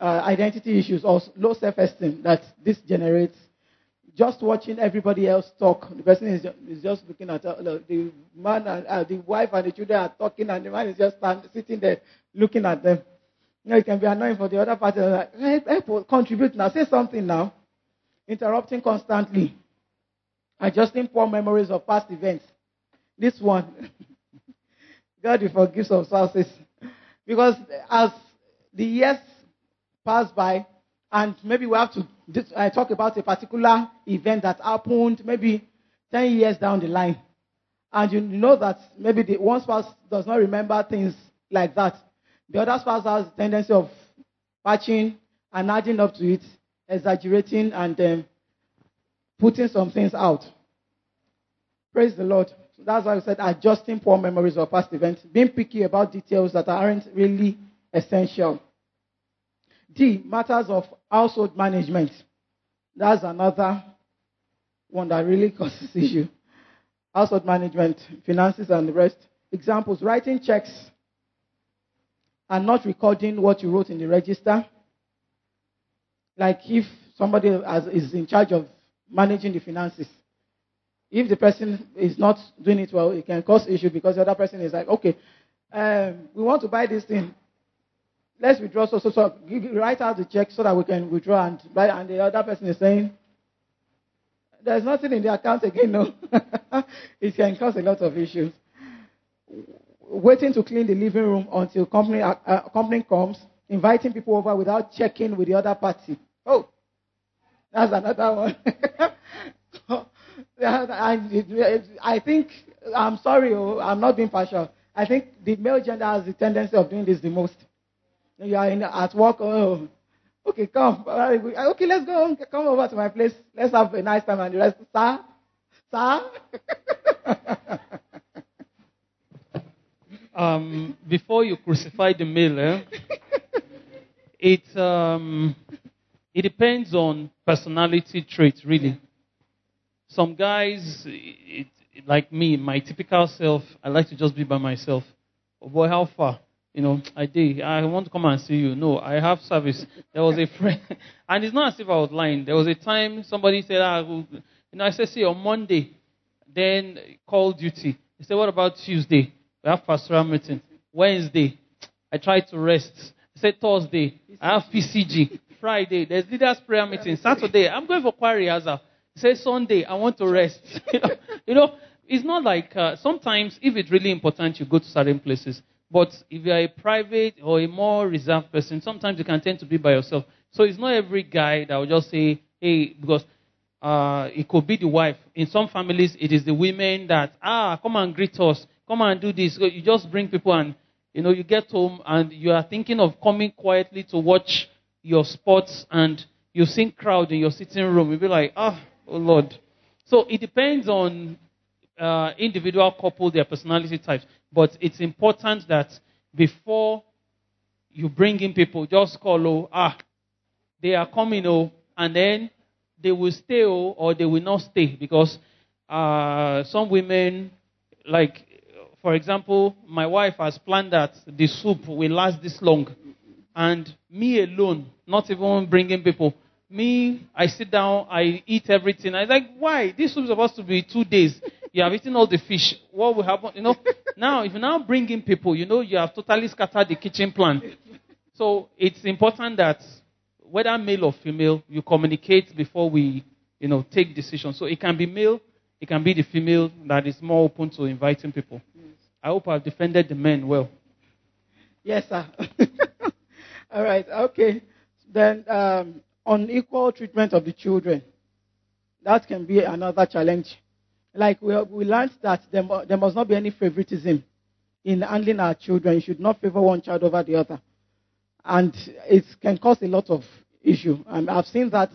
uh, identity issues or low self-esteem that this generates. Just watching everybody else talk, the person is, is just looking at uh, the man and uh, the wife and the children are talking, and the man is just stand, sitting there looking at them. You know, it can be annoying for the other party. Like, hey, hey, contribute now, say something now. Interrupting constantly, adjusting poor memories of past events. This one, (laughs) God will forgive some spouses. Because as the years pass by, and maybe we have to I talk about a particular event that happened maybe 10 years down the line. And you know that maybe the one spouse does not remember things like that. The other spouse has a tendency of patching and adding up to it, exaggerating, and um, putting some things out. Praise the Lord. That's why I said adjusting poor memories of past events, being picky about details that aren't really essential. D, matters of household management. That's another one that really (laughs) causes issue. Household management, finances, and the rest. Examples writing checks and not recording what you wrote in the register. Like if somebody is in charge of managing the finances, if the person is not doing it well, it can cause issue because the other person is like, okay, um, we want to buy this thing. Let's withdraw. So, so, so write out the check so that we can withdraw and buy. And the other person is saying, there's nothing in the account again. No, (laughs) it can cause a lot of issues. Waiting to clean the living room until company uh, uh company comes, inviting people over without checking with the other party. Oh, that's another one. (laughs) I, think, I'm sorry, oh, I'm not being partial. I think the male gender has the tendency of doing this the most. You are in, at work, oh, okay, come. Okay, let's go. Come over to my place. Let's have a nice time and the rest. Sir? Sir? (laughs) um, before you crucify the male, eh, it, um, it depends on personality traits, really. Some guys, it, it, like me, my typical self, I like to just be by myself. Oh boy, how far? You know, I did. I want to come and see you. No, I have service. There was a (laughs) friend, and it's not as if I was lying. There was a time somebody said, ah, you know, I said, see, on Monday, then call duty. He said, what about Tuesday? We have pastoral meeting. Wednesday, I tried to rest. He said, Thursday, I have PCG. Friday, there's leaders prayer meeting. Saturday, I'm going for choir rehearsal. Say Sunday, I want to rest. (laughs) you, know, it's not like uh, sometimes if it's really important, you go to certain places. But if you're a private or a more reserved person, sometimes you can tend to be by yourself. So it's not every guy that will just say, hey, because uh, it could be the wife. In some families, it is the women that, ah, come and greet us, come and do this. You just bring people and, you know, you get home and you are thinking of coming quietly to watch your sports and you see crowd in your sitting room. You'll be like, ah, oh, Lord. So it depends on uh, individual couple, their personality types. But it's important that before you bring in people, just call, oh, ah, they are coming, oh, and then they will stay, oh, or they will not stay. Because uh, some women, like, for example, my wife has planned that the soup will last this long. And me alone, not even bringing people, me, I sit down, I eat everything. I like, why? This soup is supposed to be two days. (laughs) You have eaten all the fish. What will happen? You know, (laughs) now, if you now bring in people, you know, you have totally scattered the kitchen plan. So it's important that whether male or female, you communicate before we, you know, take decisions. So it can be male, it can be the female that is more open to inviting people. I hope I've defended the men well. Yes, sir. (laughs) all right, okay. Then um, unequal treatment of the children. That can be another challenge. Like we, we learned that there, there must not be any favoritism in handling our children. You should not favor one child over the other. And it can cause a lot of issue. And I've seen that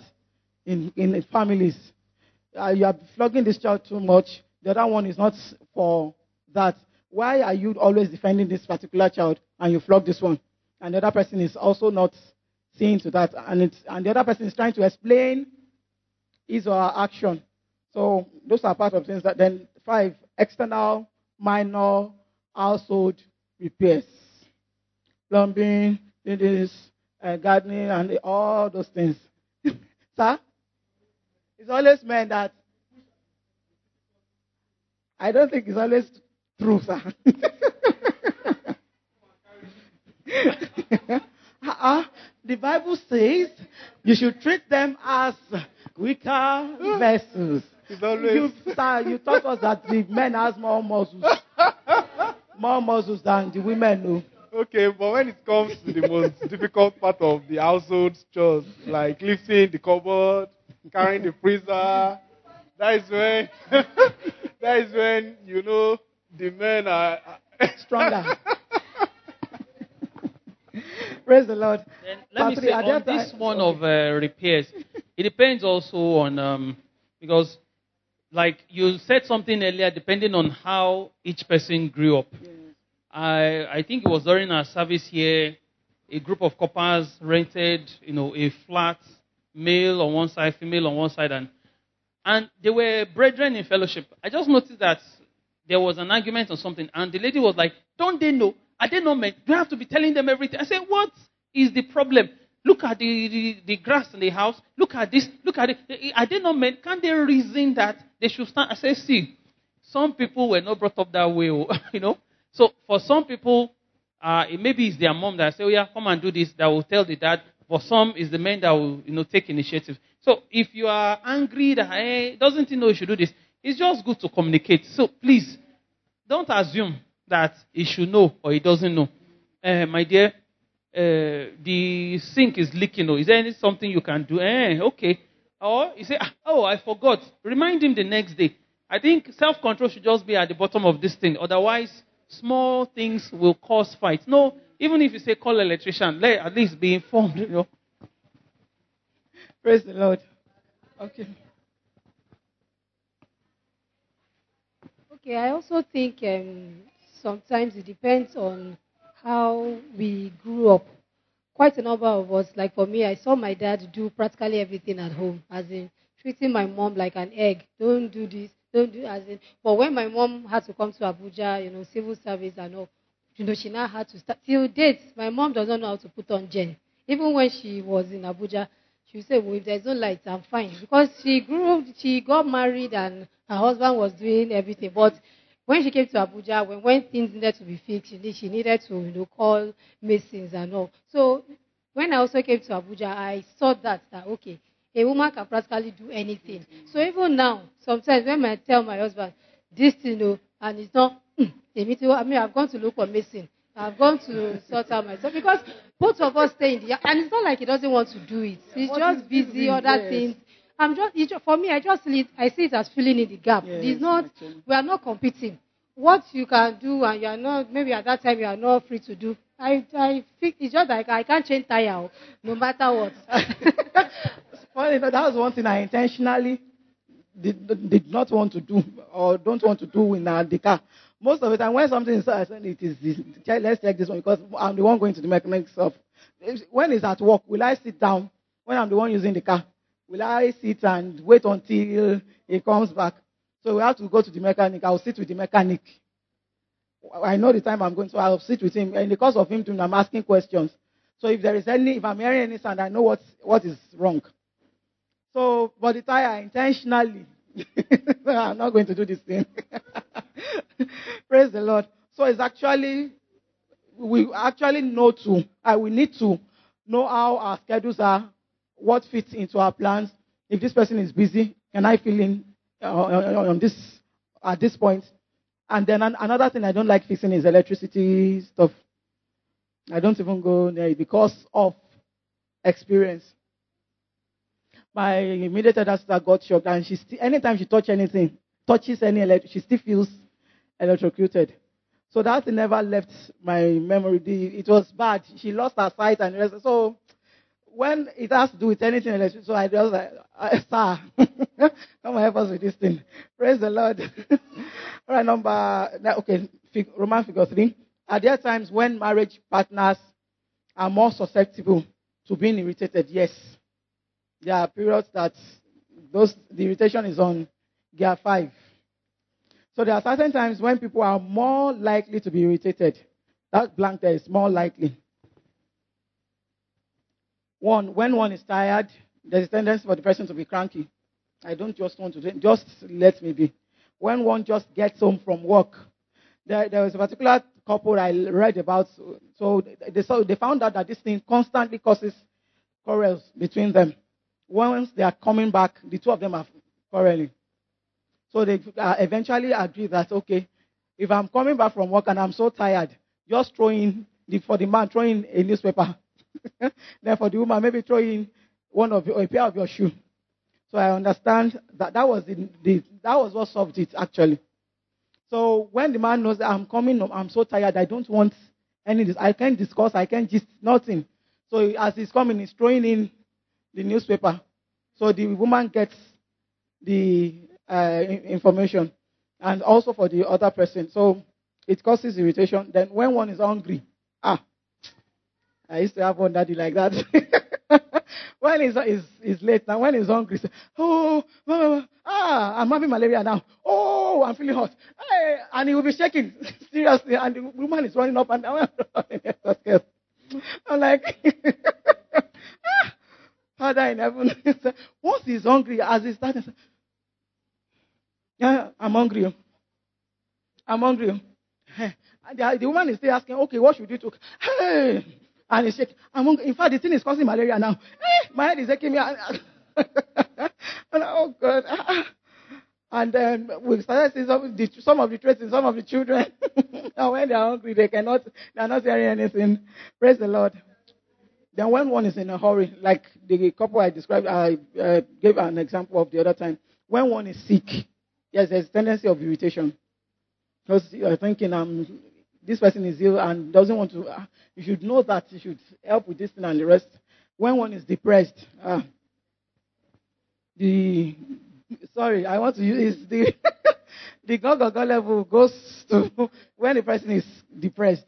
in, in families. Uh, you are flogging this child too much. The other one is not for that. Why are you always defending this particular child and you flog this one? And the other person is also not seeing to that. And, and the other person is trying to explain his or her action. So those are part of things that then five, external, minor household repairs, plumbing, this, uh, gardening, and all those things. (laughs) Sir? It's always meant that. I don't think it's always true, sir. (laughs) uh-uh. The Bible says you should treat them as weaker vessels. You, sir, you taught us that the men has more muscles, more muscles than the women. No. Okay, but when it comes to the most difficult part of the household chores, like lifting the cupboard, carrying the freezer, that is when (laughs) that is when you know the men are Stronger. (laughs) Praise the Lord. Then let me say on this one of uh, repairs, it depends also on um, because like you said something earlier, depending on how each person grew up. I I think it was during our service here, a group of couples rented you know a flat, male on one side, female on one side, and and they were brethren in fellowship. I just noticed that there was an argument or something, and the lady was like, "Don't they know? Are they not men? Do you have to be telling them everything?" I said, "What is the problem? Look at the, the, the grass in the house. Look at this. Look at it. Are they not men? Can't they reason that they should stand?" I said, "See, some people were not brought up that way, oh, (laughs) you know. So for some people, uh, it maybe it's their mom that say, "Oh yeah, come and do this." That will tell the dad. For some, it's the men that will, you know, take initiative. So if you are angry that hey, doesn't he know you should do this? It's just good to communicate. So please, don't assume that he should know or he doesn't know. Uh, my dear, uh, the sink is leaking. Oh, is there any something you can do? Eh, okay. Or you say, "Ah, oh, I forgot. Remind him the next day. I think self-control should just be at the bottom of this thing. Otherwise, small things will cause fights. No, even if you say call electrician, let at least be informed. You know. Praise the Lord. Okay. Okay, I also think um, sometimes it depends on how we grew up. Quite a number of us, like for me, I saw my dad do practically everything at home, as in treating my mom like an egg. Don't do this, don't do as in. But when my mom had to come to Abuja, you know, civil service and all, you know, she now had to start. Till date, my mom doesn't know how to put on gel. Even when she was in Abuja, she would say, well, if there's no light, I'm fine. Because she grew, up she got married and her husband was doing everything. But when she came to Abuja, when, when things needed to be fixed, she, need, she needed to, you know, call masons and all. So when I also came to Abuja, I saw that, that, okay, a woman can practically do anything. So even now, sometimes when I tell my husband, this, you know, and it's not, "Hmm, I mean, I've gone to look for mason. I've gone to sort out myself because both of us stay in the and it's not like he doesn't want to do it. He's What just busy, busy, other things. I'm just for me. I just see it, I see it as filling in the gap. Yes, it's not. actually. We are not competing. What you can do and you are not maybe at that time you are not free to do. I I think it's just like I can't change tire oh, no matter what. (laughs) Well, that was one thing I intentionally did, did not want to do or don't want to do in uh, the car. Most of the time, when something is I said it is this, let's take this one because I'm the one going to the mechanic stuff. If- When it's at work, will I sit down? When I'm the one using the car, will I sit and wait until he comes back? So we have to go to the mechanic. I'll sit with the mechanic. I know the time I'm going, so I'll sit with him. In the course of him doing, I'm asking questions. So if there is any, if I'm hearing any sound, I know what what is wrong. So, but the tire intentionally, (laughs) I'm not going to do this thing. (laughs) Praise the Lord. So it's actually, we actually know to, I will need to know how our schedules are, what fits into our plans. If this person is busy, can I fill in uh, on on this at this point? And then an- another thing I don't like fixing is electricity stuff. I don't even go near it because of experience my immediate elder sister got shocked, and she still, anytime she touch anything, touches any electric, she still feels electrocuted. So that never left my memory. It was bad. She lost her sight and rest. So when it has to do with anything electric, so I just like, uh, (laughs) sir, come and help us with this thing. Praise the Lord. (laughs) All right, number okay, Roman figure three. Are there times when marriage partners are more susceptible to being irritated? Yes there are periods that those the irritation is on gear five. So there are certain times when people are more likely to be irritated. That blank there is more likely. One, when one is tired, there's a tendency for the person to be cranky. I don't just want to do just let me be. When one just gets home from work, there, there was a particular couple I read about. So they, so they found out that this thing constantly causes quarrels between them. Once they are coming back, the two of them are quarreling. So they uh, eventually agree that, okay, if I'm coming back from work and I'm so tired, just throw in, the, for the man, throwing a newspaper. Then for the woman, maybe throw in one of your, a pair of your shoe. So I understand that that was the, the, that was what solved it actually. So when the man knows that I'm coming, I'm so tired, I don't want any. This, I can't discuss, I can't just nothing. So as he's coming, he's throwing in the newspaper. So the woman gets the uh, information, and also for the other person. So it causes irritation. Then when one is hungry, I used to have one daddy like that. (laughs) when he's, he's, he's late now, when he's hungry, say, oh, ah, I'm having malaria now. Oh, I'm feeling hot. Hey, and he will be shaking (laughs) seriously, and the woman is running up and down. (laughs) I'm like, ah, Father in heaven. Once he's hungry, as he starts, yeah, I'm hungry. I'm hungry. And the, the woman is still asking, okay, what should you do? Hey, and he's shaking. I'm hungry. In fact, the thing is causing malaria now. Hey, my head is aching me. (laughs) and, oh God. (laughs) And then we started seeing some, of the, some of the traits in some of the children. (laughs) and when they are hungry, they cannot, they are not hearing anything. Praise the Lord. Then when one is in a hurry, like the couple I described, I uh, gave an example of the other time. When one is sick, yes, there's a tendency of irritation. Because you're thinking, um, this person is ill and doesn't want to. Uh, you should know that you should help with this thing and the rest. When one is depressed, uh, the sorry, I want to use the (laughs) the go-go-go level goes to (laughs) when the person is depressed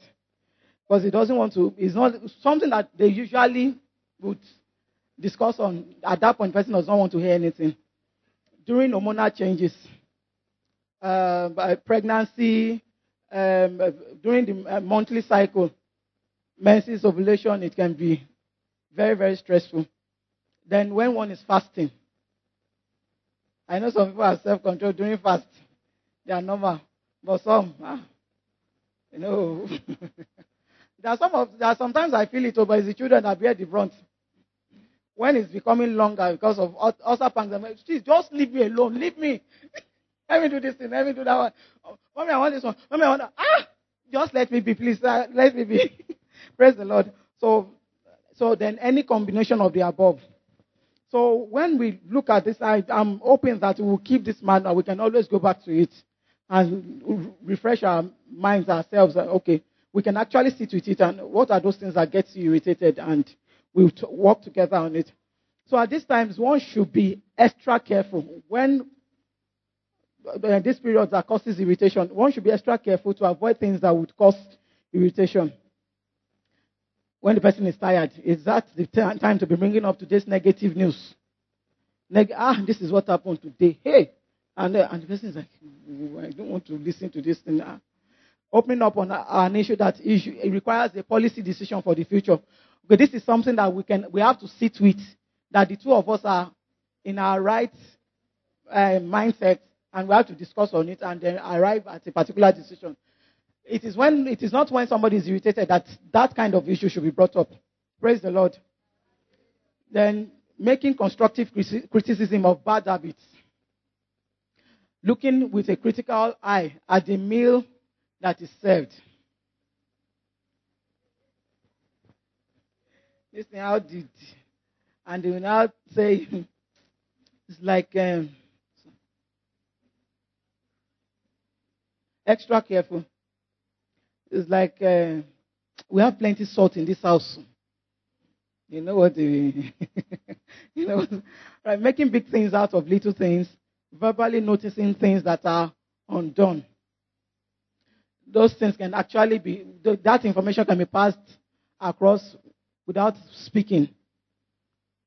because he doesn't want to. It's not something that they usually would discuss on. At that point, the person does not want to hear anything. During hormonal changes, uh, by pregnancy, um, during the uh, monthly cycle, menses, ovulation, it can be very, very stressful. Then when one is fasting, I know some people are self-controlled during fast. They are normal. But some, ah, you know, (laughs) there are some of, there are sometimes I feel it, but it's the children that bear the brunt. When it's becoming longer because of ulcer pangs, just leave me alone. Leave me. (laughs) let me do this thing. Let me do that one. Oh, mommy, I want this one. Mommy, I want that. Ah, just let me be, please. Uh, let me be. (laughs) Praise the Lord. So, so then any combination of the above so when we look at this, I, am hoping that we will keep this manner. We can always go back to it and refresh our minds ourselves. Okay, we can actually sit with it and what are those things that get you irritated and we'll t- work together on it. So at these times, one should be extra careful when these periods that causes irritation. One should be extra careful to avoid things that would cause irritation when the person is tired, is that the t- time to be bringing up today's negative news? Neg- ah, this is what happened today. Hey, and, uh, and the person is like, I don't want to listen to this thing. Ah. Opening up on an issue that issue, it requires a policy decision for the future. Okay, this is something that we can we have to sit with. That the two of us are in our right uh, mindset, and we have to discuss on it and then arrive at a particular decision. It is when it is not when somebody is irritated that that kind of issue should be brought up. Praise the Lord. Then making constructive criticism of bad habits. Looking with a critical eye at the meal that is served. This thing, how did, and they will now say, (laughs) it's like um, extra careful. It's like uh, we have plenty salt in this house. You know what? The, (laughs) you know, right? Making big things out of little things, verbally noticing things that are undone. Those things can actually be, that information can be passed across without speaking.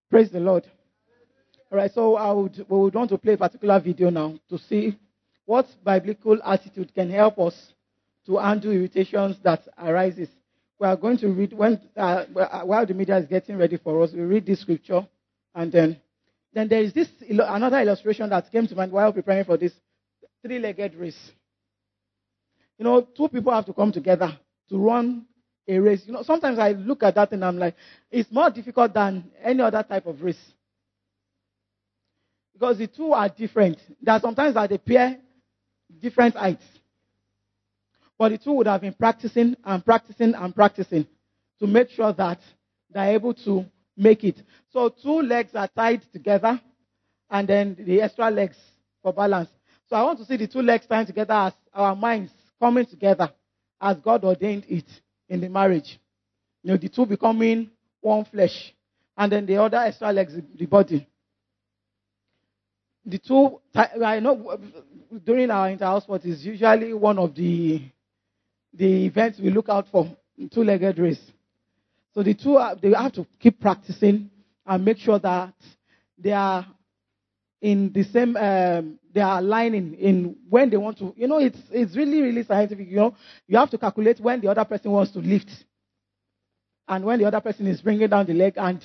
Praise the Lord. All right, so I would, we would want to play a particular video now to see what biblical attitude can help us to handle irritations that arises. We are going to read when uh, while the media is getting ready for us. We read this scripture, and then then there is this another illustration that came to mind while preparing for this three-legged race. You know, two people have to come together to run a race. You know, sometimes I look at that and I'm like, it's more difficult than any other type of race. Because the two are different. There are sometimes that they pair different heights. But the two would have been practicing and practicing and practicing to make sure that they're able to make it. So two legs are tied together and then the extra legs for balance. So I want to see the two legs tied together as our minds coming together as God ordained it in the marriage. You know, the two becoming one flesh. And then the other extra legs, the body. The two, I know during our inter-house sport is usually one of the, the events we look out for, two-legged race. So the two, they have to keep practicing and make sure that they are in the same, um, they are aligning in when they want to. You know, it's it's really really scientific. You know, you have to calculate when the other person wants to lift, and when the other person is bringing down the leg, and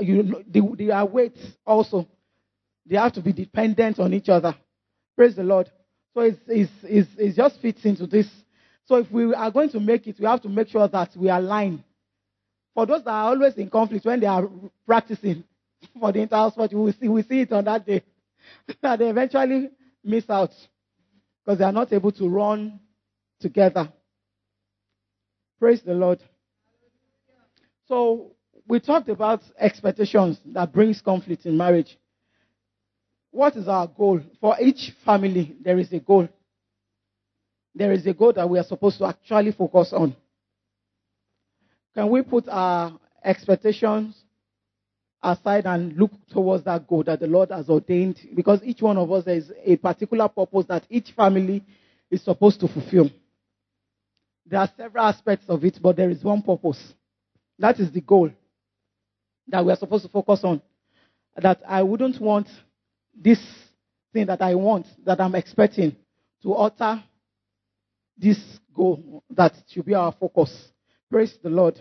you the, their weights also, they have to be dependent on each other. Praise the Lord. So it's, it's, it's, it just fits into this. So if we are going to make it, we have to make sure that we align. For those that are always in conflict when they are practicing, (laughs) for the entire sport. We see, we see it on that day. (laughs) that they eventually miss out because they are not able to run together. Praise the Lord. So we talked about expectations that brings conflict in marriage. What is our goal? For each family, there is a goal. There is a goal that we are supposed to actually focus on. Can we put our expectations aside and look towards that goal that the Lord has ordained because each one of us is a particular purpose that each family is supposed to fulfill. There are several aspects of it, but there is one purpose. That is the goal that we are supposed to focus on. That I wouldn't want this thing that I want, that I'm expecting, to alter this goal that should be our focus. Praise the Lord.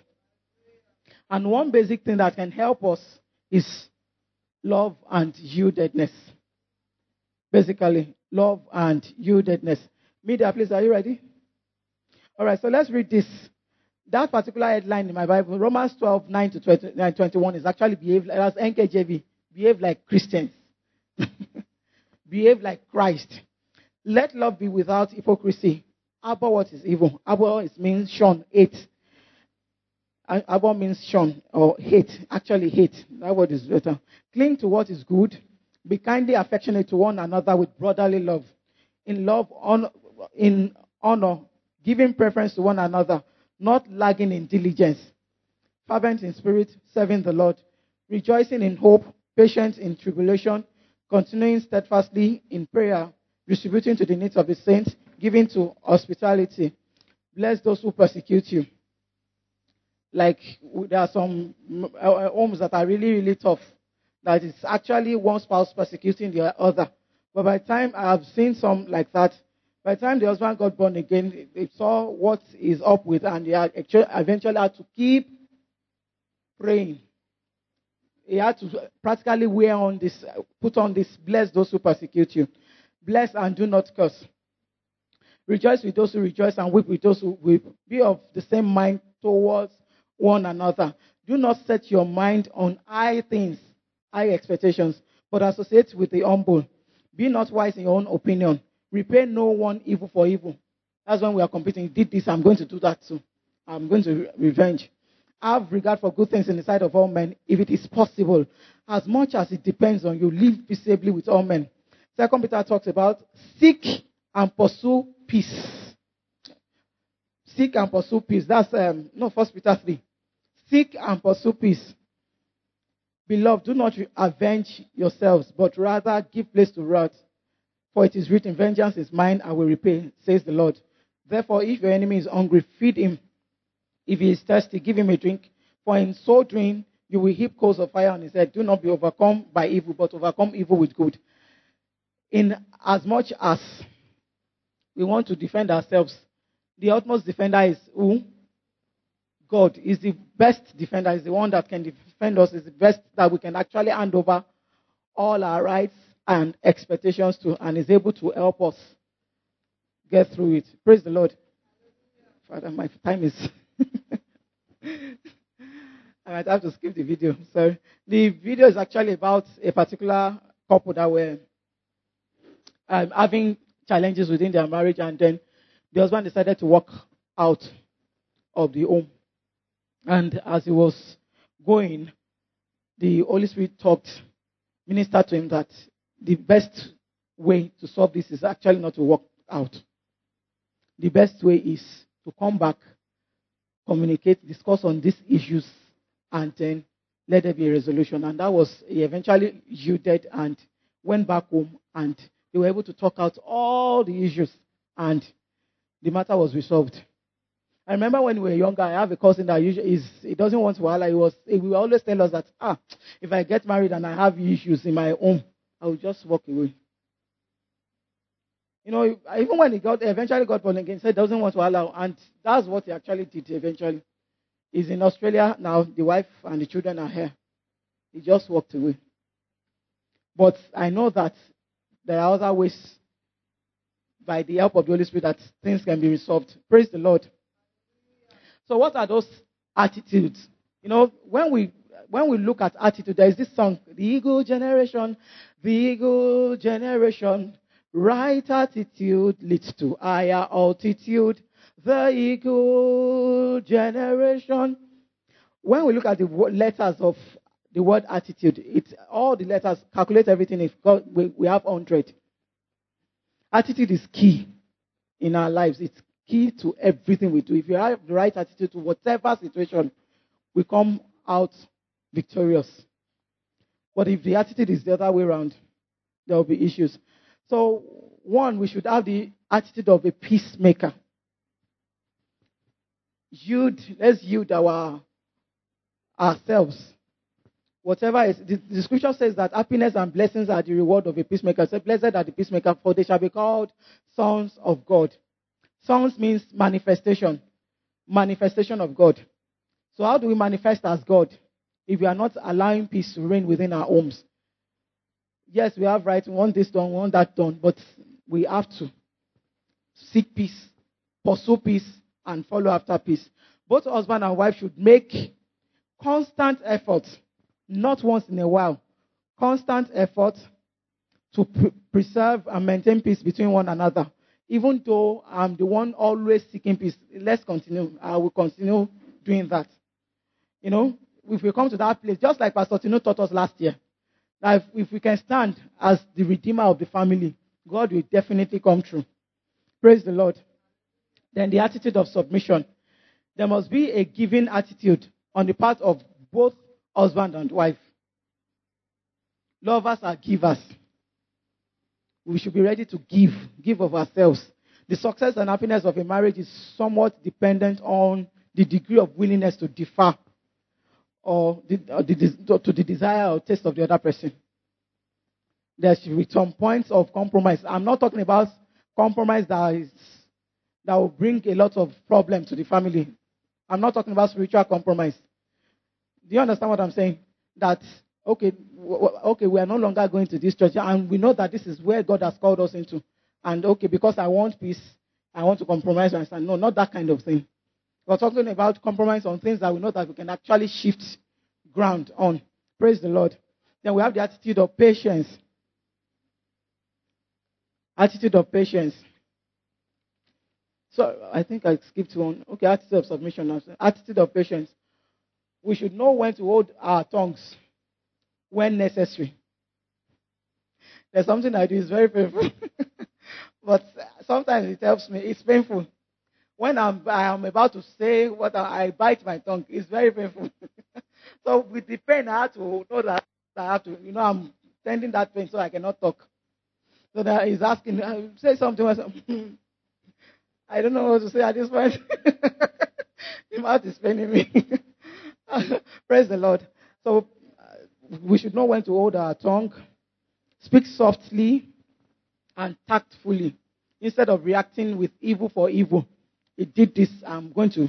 And one basic thing that can help us is love and yieldedness. Basically, love and yieldedness. Media, please, are you ready? All right, so let's read this. That particular headline in my Bible, Romans 12, 9 to 20, 9, 21, is actually behave as NKJV, behave like Christians. Behave like Christ. Let love be without hypocrisy. Abhor what is evil. Abhor means shun, hate. Abhor means shun or hate. Actually, hate. That word is better. Cling to what is good. Be kindly affectionate to one another with brotherly love. In love, on, in honor, giving preference to one another, not lagging in diligence. Fervent in spirit, serving the Lord. Rejoicing in hope, patient in tribulation, continuing steadfastly in prayer, distributing to the needs of the saints, giving to hospitality. Bless those who persecute you like there are some uh, homes that are really, really tough. That is actually one spouse persecuting the other. But by the time I have seen some like that, by the time the husband got born again, they saw what is up with, and they actually eventually had to keep praying. He had to practically wear on this, put on this, bless those who persecute you. Bless and do not curse. Rejoice with those who rejoice and weep with those who weep. Be of the same mind towards one another. Do not set your mind on high things, high expectations, but associate with the humble. Be not wise in your own opinion. Repay no one evil for evil. That's when we are competing. Did this, I'm going to do that too. I'm going to re- revenge. Have regard for good things in the sight of all men, if it is possible. As much as it depends on you, live peaceably with all men. Second Peter talks about seek and pursue peace. Seek and pursue peace. That's um, no First Peter three. Seek and pursue peace. Beloved, do not avenge yourselves, but rather give place to wrath. For it is written, Vengeance is mine, I will repay, says the Lord. Therefore, if your enemy is hungry, feed him. If he is thirsty, give him a drink. For in so doing, you will heap coals of fire on his head. Do not be overcome by evil, but overcome evil with good. In as much as we want to defend ourselves, the utmost defender is who? God is the best defender, is the one that can defend us, is the best that we can actually hand over all our rights and expectations to, and is able to help us get through it. Praise the Lord. Father, my time is. (laughs) I might have to skip the video. So the video is actually about a particular couple that were um, having challenges within their marriage, and then the husband decided to walk out of the home. And as he was going, the Holy Spirit talked, ministered to him that the best way to solve this is actually not to walk out. The best way is to come back, communicate, discuss on these issues, and then let there be a resolution. And that was eventually yielded and went back home, and they were able to talk out all the issues, and the matter was resolved. I remember when we were younger, I have a cousin that usually is he doesn't want to wahala. He was he will always tell us that ah, if I get married and I have issues in my home, I will just walk away. You know, even when he got eventually got born again, he said doesn't want to allow, and that's what he actually did eventually. He's in Australia now. The wife and the children are here. He just walked away. But I know that there are other ways, by the help of the Holy Spirit, that things can be resolved. Praise the Lord. So, what are those attitudes? You know, when we when we look at attitude, there is this song, the Eagle Generation, the Eagle Generation. Right attitude leads to higher altitude. The Eagle Generation. When we look at the letters of the word attitude, it's all the letters calculate everything. If we have 100. Attitude is key in our lives. It's key to everything we do. If you have the right attitude to whatever situation, we come out victorious. But if the attitude is the other way around, there will be issues. So, one, we should have the attitude of a peacemaker. Yield, let's yield our ourselves. Whatever is, the, the, scripture says that happiness and blessings are the reward of a peacemaker. So blessed are the peacemaker, for they shall be called sons of God. Sons means manifestation, manifestation of God. So how do we manifest as God if we are not allowing peace to reign within our homes? Yes, we have right. We want this done, we want that done, but we have to seek peace, pursue peace, and follow after peace. Both husband and wife should make constant effort, not once in a while, constant effort to pre- preserve and maintain peace between one another. Even though I'm the one always seeking peace, let's continue. I will continue doing that. You know, if we come to that place, just like Pastor Tino taught us last year, if, if we can stand as the redeemer of the family, God will definitely come true. Praise the Lord. Then the attitude of submission. There must be a giving attitude on the part of both husband and wife. Lovers are givers. We should be ready to give, give of ourselves. The success and happiness of a marriage is somewhat dependent on the degree of willingness to differ or, the, or the, to the desire or taste of the other person. There should be some points of compromise. I'm not talking about compromise that is that will bring a lot of problem to the family. I'm not talking about spiritual compromise. Do you understand what I'm saying? That okay, okay, we are no longer going to this church, and we know that this is where God has called us into. And okay, because I want peace, I want to compromise. No, not that kind of thing. We're talking about compromise on things that we know that we can actually shift ground on. Praise the Lord. Then we have the attitude of patience. Attitude of patience. So I think I skipped one. Okay, attitude of submission. Attitude of patience. We should know when to hold our tongues when necessary. There's something I do is very painful, (laughs) but sometimes it helps me. It's painful when I'm, I'm about to say what I, I bite my tongue, it's very painful. (laughs) so with the pain, I have to know that I have to, you know, I'm sending that pain so I cannot talk. So that he's asking, uh, say something. (laughs) I don't know what to say at this point. (laughs) the mouth is paining me. Praise the Lord. So uh, we should know when to hold our tongue, speak softly and tactfully instead of reacting with evil for evil, he did this. I'm going to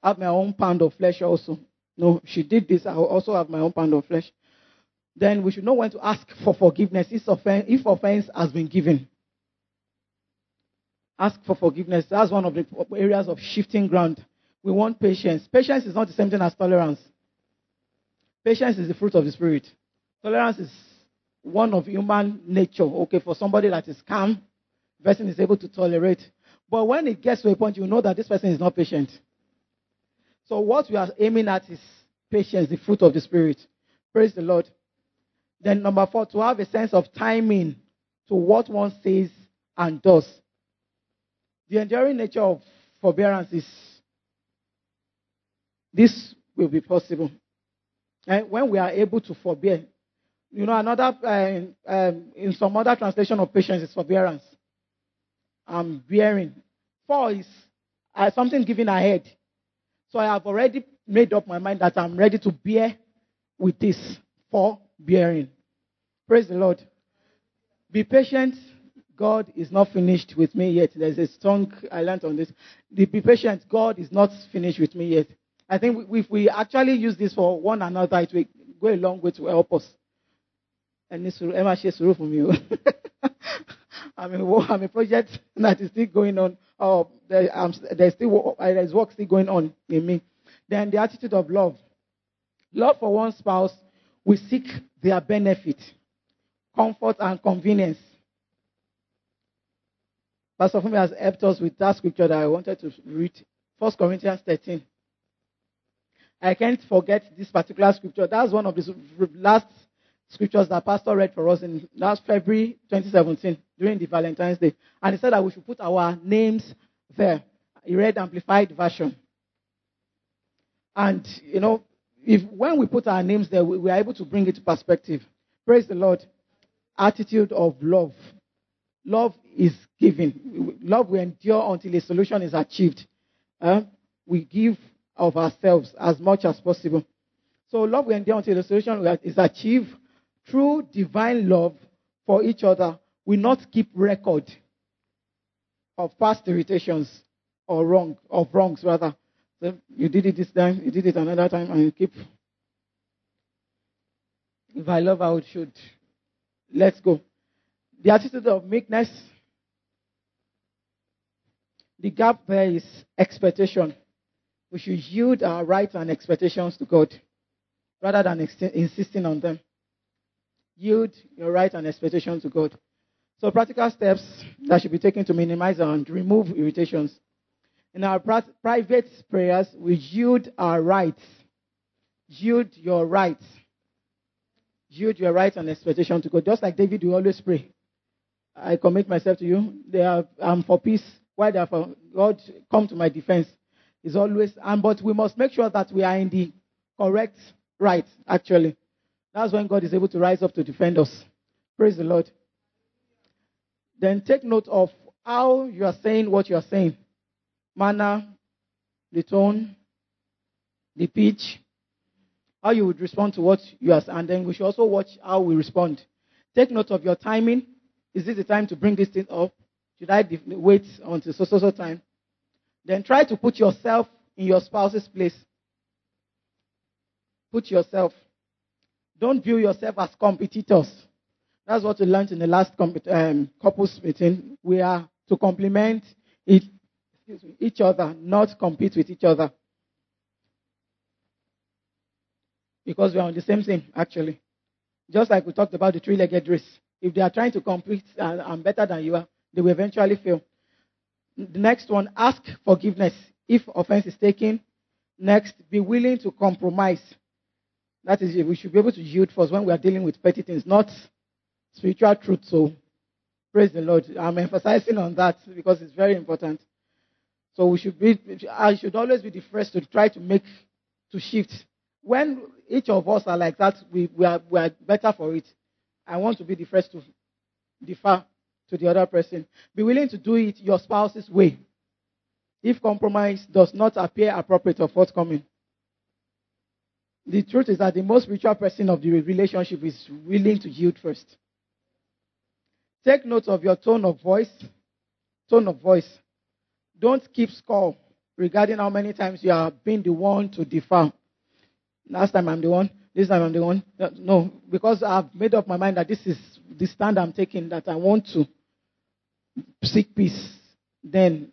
have my own pound of flesh also. No, she did this. I will also have my own pound of flesh. Then we should know when to ask for forgiveness if offense, if offense has been given. Ask for forgiveness. That's one of the areas of shifting ground. We want patience. Patience is not the same thing as tolerance. Patience is the fruit of the Spirit. Tolerance is one of human nature. Okay, for somebody that is calm, person is able to tolerate. But when it gets to a point, you know that this person is not patient. So what we are aiming at is patience, the fruit of the Spirit. Praise the Lord. Then number four, to have a sense of timing to what one says and does. The enduring nature of forbearance is this will be possible. And when we are able to forbear, you know, another, uh, um, in some other translation of patience is forbearance. I'm bearing. For is uh, something given ahead. So I have already made up my mind that I'm ready to bear with this for bearing. Praise the Lord. Be patient. God is not finished with me yet. There's a song I learned on this. Be patient. God is not finished with me yet. I think if we actually use this for one another, it will go a long way to help us. And this Emma sùúrù from you. I mean, I'm a project that is still going on. Oh, there, um, there's still there's work still going on in me. Then the attitude of love. Love for one spouse, we seek their benefit, comfort, and convenience. Pastor Fumi has helped us with that scripture that I wanted to read. 1 Corinthians 13. I can't forget this particular scripture. That's one of the last scriptures that Pastor read for us in last February 2017 during the Valentine's Day. And he said that we should put our names there. He read Amplified Version. And, you know, if when we put our names there, we, we are able to bring it to perspective. Praise the Lord. Attitude of love. Love is giving. Love will endure until a solution is achieved. Uh, we give of ourselves as much as possible. So love will endure until the solution is achieved through divine love for each other. We not keep record of past irritations or wrong of wrongs rather. So you did it this time, you did it another time, and you keep. If I love, I would should. Let's go. The attitude of meekness. The gap there is expectation. We should yield our rights and expectations to God rather than ex- insisting on them. Yield your right and expectation to God. So, practical steps that should be taken to minimize and remove irritations. In our private prayers, we yield our rights. Yield your rights. Yield your rights and expectation to God. Just like David, we always pray. I commit myself to you. They are, I'm for peace. Why therefore, God, come to my defense. Is always, and but we must make sure that we are in the correct right. Actually, that's when God is able to rise up to defend us. Praise the Lord. Then take note of how you are saying what you are saying manner, the tone, the pitch, how you would respond to what you are saying. And then we should also watch how we respond. Take note of your timing. Is this the time to bring this thing up? Should I wait until so so so time? Then try to put yourself in your spouse's place. Put yourself. Don't view yourself as competitors. That's what we learned in the last um, couples meeting. We are to complement each, each other, not compete with each other. Because we are on the same thing, actually. Just like we talked about the three legged race. If they are trying to compete and, and better than you are, they will eventually fail. The next one, ask forgiveness if offense is taken. Next, be willing to compromise. That is, we should be able to yield first when we are dealing with petty things, not spiritual truth. So, praise the Lord. I'm emphasizing on that because it's very important. So we should be, I should always be the first to try to make, to shift. When each of us are like that, we, we, are, we are better for it. I want to be the first to defer to the other person. Be willing to do it your spouse's way. If compromise does not appear appropriate or forthcoming. The truth is that the most spiritual person of the relationship is willing to yield first. Take note of your tone of voice, tone of voice. Don't keep score regarding how many times you have been the one to defer. Last time I'm the one, this time I'm the one. No, because I've made up my mind that this is the stand I'm taking, that I want to seek peace. Then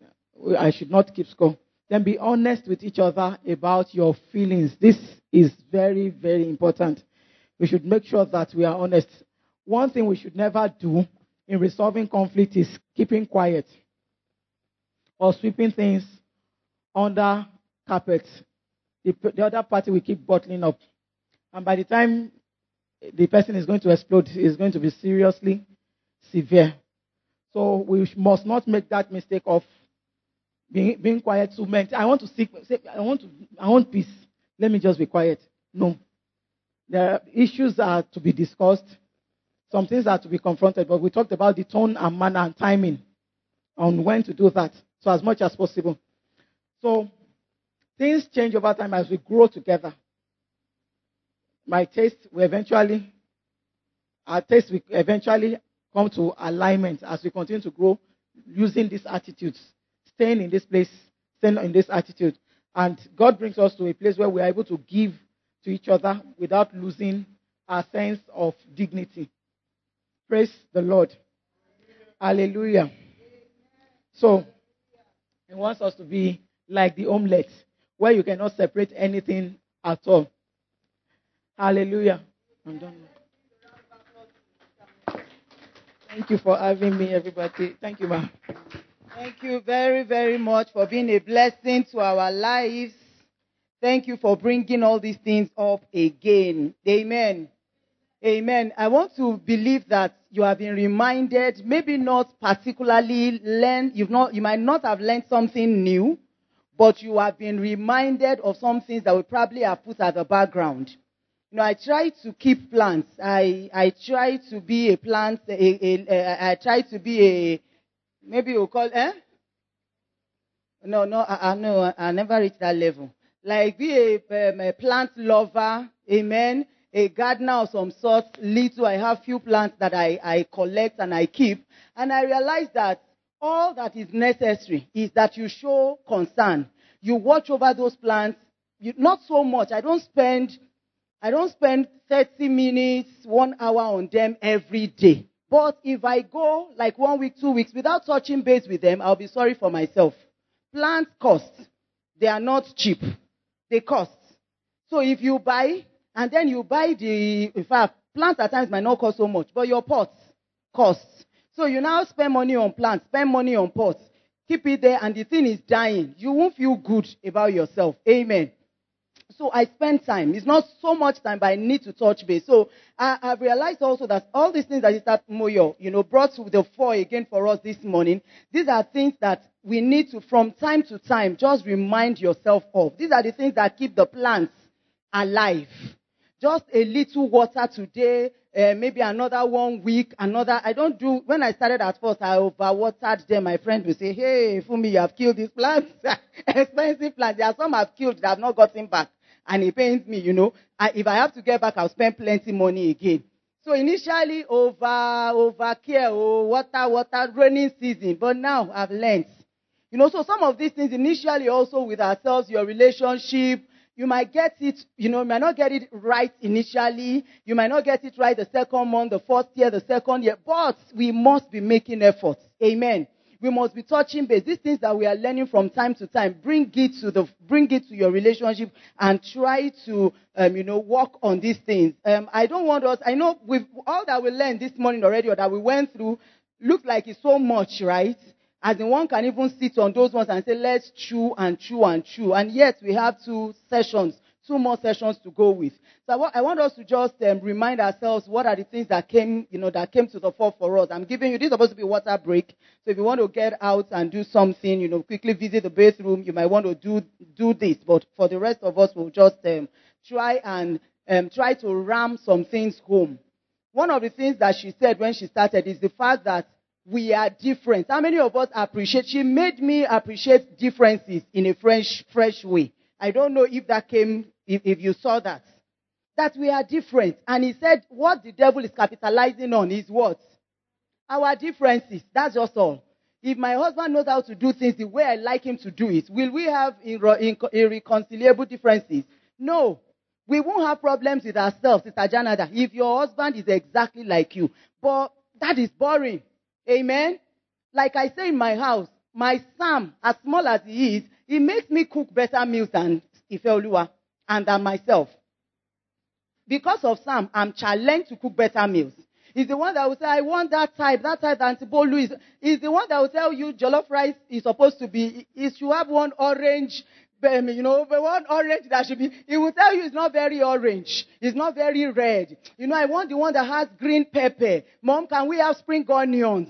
I should not keep score. Then be honest with each other about your feelings. This is very, very important. We should make sure that we are honest. One thing we should never do in resolving conflict is keeping quiet or sweeping things under carpet. The, the other party will keep bottling up. And by the time the person is going to explode, it's going to be seriously severe. So we must not make that mistake of being, being quiet to men. I want to seek, I want to, I want peace. Let me just be quiet. No. Are issues are to be discussed. Some things are to be confronted, but we talked about the tone and manner and timing on when to do that. So as much as possible. So things change over time as we grow together. My taste will eventually, our taste will eventually come to alignment as we continue to grow using these attitudes, staying in this place, staying in this attitude. And God brings us to a place where we are able to give to each other without losing our sense of dignity. Praise the Lord. Hallelujah. So, He wants us to be like the omelette, where you cannot separate anything at all. Hallelujah. I'm done. Thank you for having me, everybody. Thank you, ma'am. Thank you very, very much for being a blessing to our lives. Thank you for bringing all these things up again. Amen. Amen. I want to believe that you have been reminded, maybe not particularly learned, you've not, you might not have learned something new, but you have been reminded of some things that we probably have put at the background. You know, I try to keep plants. I, I try to be a plant, a, a, a, I try to be a, maybe we'll call, eh? No, no, I, I no, I never reached that level. Like be a, um, a plant lover, amen, a gardener of some sort, little, I have few plants that I, I collect and I keep. And I realize that all that is necessary is that you show concern. You watch over those plants, you, not so much. I don't spend I don't spend 30 minutes, one hour on them every day. But if I go like one week, two weeks without touching base with them, I'll be sorry for myself. Plants cost. They are not cheap. They cost. So if you buy, and then you buy the, in fact, plants at times might not cost so much, but your pots cost. So you now spend money on plants, spend money on pots, keep it there, and the thing is dying. You won't feel good about yourself. Amen. So I spend time. It's not so much time, but I need to touch base. So I, have realized also that all these things that Sister Moyo, you know, brought to the fore again for us this morning, these are things that we need to, from time to time, just remind yourself of. These are the things that keep the plants alive. Just a little water today, uh, maybe another one week, another. I don't do, when I started at first, I overwatered them. My friend will say, hey, Fumi, you have killed these plants. (laughs) Expensive plants. There are some I've killed that I've not gotten back and it pains me, you know. I, if I have to get back, I'll spend plenty money again. So initially, over, over care, oh, water, water, raining season. But now I've learned. You know, so some of these things initially also with ourselves, your relationship, you might get it, you know, you might not get it right initially. You might not get it right the second month, the first year, the second year. But we must be making efforts. Amen. We must be touching base. These things that we are learning from time to time, bring it to the, bring it to your relationship and try to, um, you know, work on these things. Um, I don't want us, I know with all that we learned this morning already or that we went through, looks like it's so much, right? As in one can even sit on those ones and say, let's chew and chew and chew. And yet we have two sessions two more sessions to go with. So I want, us to just um, remind ourselves what are the things that came, you know, that came to the fore for us. I'm giving you, this is supposed to be water break. So if you want to get out and do something, you know, quickly visit the bathroom, you might want to do, do this. But for the rest of us, we'll just um, try and um, try to ram some things home. One of the things that she said when she started is the fact that we are different. How many of us appreciate? She made me appreciate differences in a fresh, fresh way. I don't know if that came if, if you saw that. That we are different. And he said, what the devil is capitalizing on is what? Our differences. That's just all. if my husband knows how to do things the way I like him to do it, will we have irreconcilable differences? No. We won't have problems with ourselves, Sister Janada, if your husband is exactly like you. But that is boring. Amen. Like I say in my house, my Sam, as small as he is, he makes me cook better meals than Ifeoluwa and than myself. Because of Sam, I'm challenged to cook better meals. He's the one that will say, I want that type, that type that Antibolu is. He's the one that will tell you jollof rice is supposed to be, it should have one orange, um, you know, one orange that should be, he will tell you it's not very orange. It's not very red. You know, I want the one that has green pepper. Mom, can we have spring onions?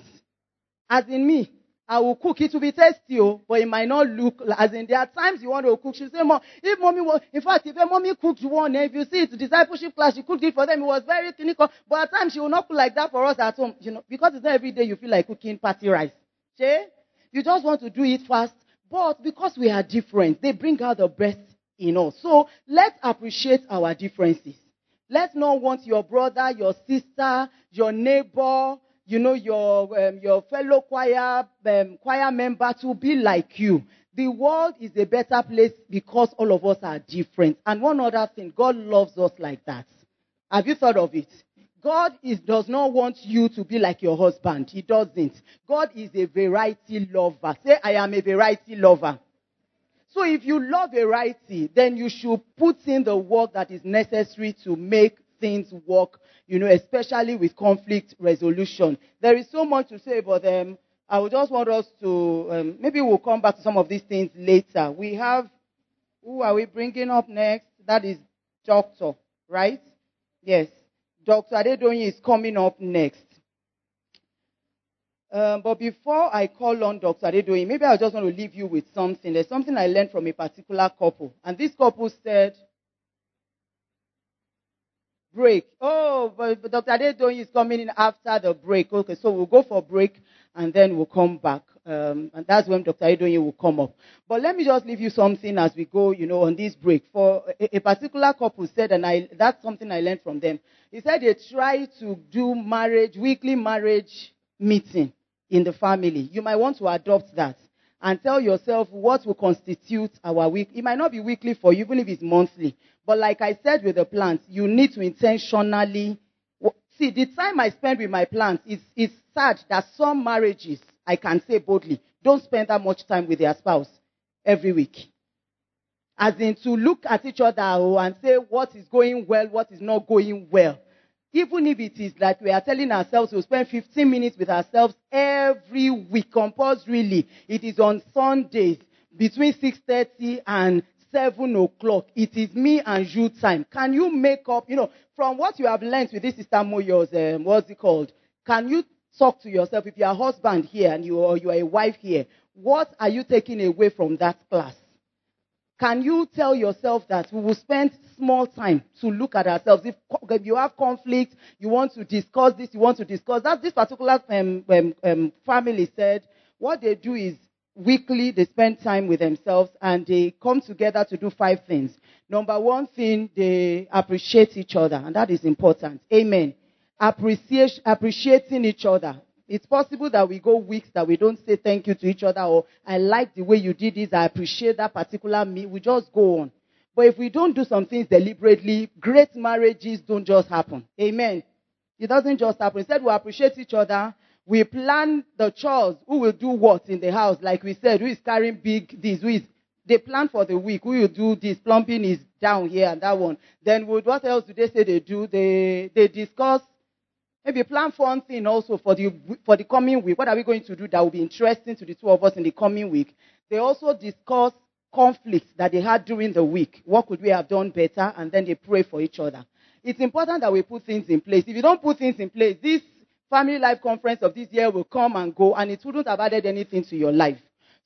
As in me, I will cook. It will be tasty, oh, but it might not look as in there are times you want to cook. She say, Mom, if mommy was, in fact, if mommy cooked one, if you see it, discipleship class, she cooked it for them. It was very clinical. But at times she will not cook like that for us at home, you know, because it's not every day you feel like cooking party rice. See? You just want to do it fast. But because we are different, they bring out the best in us. So let's appreciate our differences. Let's not want your brother, your sister, your neighbor, you know, your, um, your fellow choir, um, choir member to be like you. The world is a better place because all of us are different. And one other thing, God loves us like that. Have you thought of it? God is, does not want you to be like your husband. He doesn't. God is a variety lover. Say, I am a variety lover. So if you love variety, then you should put in the work that is necessary to make things work, you know, especially with conflict resolution. There is so much to say about them. I would just want us to, um, maybe we'll come back to some of these things later. We have, who are we bringing up next? That is Doctor, right? Yes. Dr. Adedoyin is coming up next. Um, but before I call on Dr. Adedoyin, maybe I just want to leave you with something. There's something I learned from a particular couple. And this couple said, break. Oh, but, but Dr. Adedoyin is coming in after the break. Okay, so we'll go for break and then we'll come back. Um, and that's when Dr. Adedoyin will come up. But let me just leave you something as we go, you know, on this break. For a, a particular couple said, and I, that's something I learned from them. He said they try to do marriage, weekly marriage meeting in the family. You might want to adopt that and tell yourself what will constitute our week. It might not be weekly for you, even if it's monthly. But like I said with the plants, you need to intentionally see the time I spend with my plants. It's, it's sad that some marriages, I can say boldly, don't spend that much time with their spouse every week. As in to look at each other oh, and say what is going well, what is not going well. Even if it is like we are telling ourselves we'll spend 15 minutes with ourselves every week, compulsorily. It is on Sundays between 6.30 and 7 o'clock. It is me and you time. Can you make up, you know, from what you have learned with this Sister Moyo's, um, what's it called? Can you talk to yourself if you're a husband here and you, or you are a wife here? What are you taking away from that class? Can you tell yourself that we will spend small time to look at ourselves? If, you have conflict, you want to discuss this, you want to discuss that. This particular um, um, um, family said what they do is weekly they spend time with themselves and they come together to do five things. Number one thing, they appreciate each other, and that is important. Amen. Appreciate, appreciating each other. It's possible that we go weeks that we don't say thank you to each other or I like the way you did this, I appreciate that particular me. We just go on. But if we don't do some things deliberately, great marriages don't just happen. Amen. It doesn't just happen. Instead, we appreciate each other. We plan the chores. Who will do what in the house? Like we said, who is carrying big this? Who is they plan for the week. Who will do this? Plumbing is down here and that one. Then what else do they say they do? They they discuss maybe plan for one thing also for the for the coming week. What are we going to do that will be interesting to the two of us in the coming week? They also discuss conflicts that they had during the week. What could we have done better? And then they pray for each other. It's important that we put things in place. If you don't put things in place, this family life conference of this year will come and go, and it wouldn't have added anything to your life.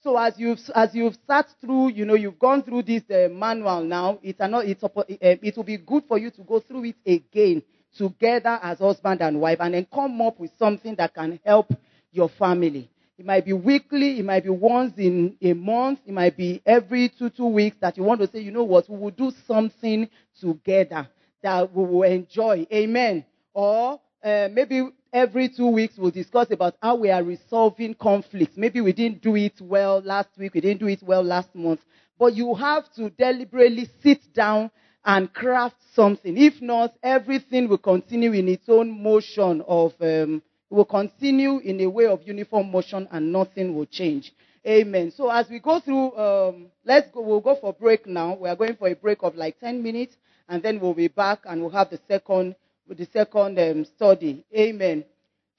So as you've as you've sat through, you know, you've gone through this uh, manual now. It's it's, uh, it will be good for you to go through it again together as husband and wife, and then come up with something that can help your family. It might be weekly, it might be once in a month, it might be every two two weeks that you want to say, you know what, we will do something together that we will enjoy. Amen. Or uh, maybe every two weeks we'll discuss about how we are resolving conflicts. Maybe we didn't do it well last week, we didn't do it well last month. But you have to deliberately sit down and craft something. If not, everything will continue in its own motion of, um, will continue in a way of uniform motion and nothing will change. Amen. So as we go through, um, let's go, we'll go for break now. We are going for a break of like 10 minutes and then we'll be back and we'll have the second, the second um, study. Amen.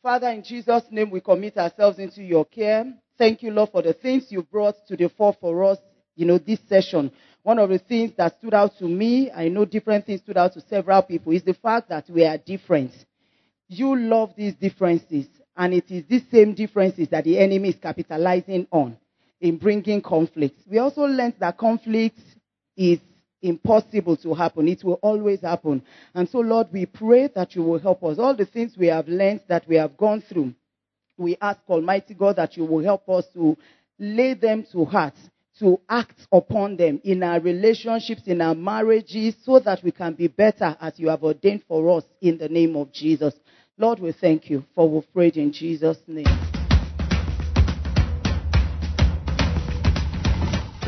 Father, in Jesus' name, we commit ourselves into your care. Thank you, Lord, for the things you brought to the fore for us, you know, this session. One of the things that stood out to me, I know different things stood out to several people, is the fact that we are different. You love these differences, and it is these same differences that the enemy is capitalizing on in bringing conflict. We also learned that conflict is impossible to happen. It will always happen. And so, Lord, we pray that you will help us. All the things we have learned, that we have gone through, we ask Almighty God that you will help us to lay them to heart, to act upon them in our relationships, in our marriages, so that we can be better as you have ordained for us in the name of Jesus. Lord, we thank you for we've prayed in Jesus' name.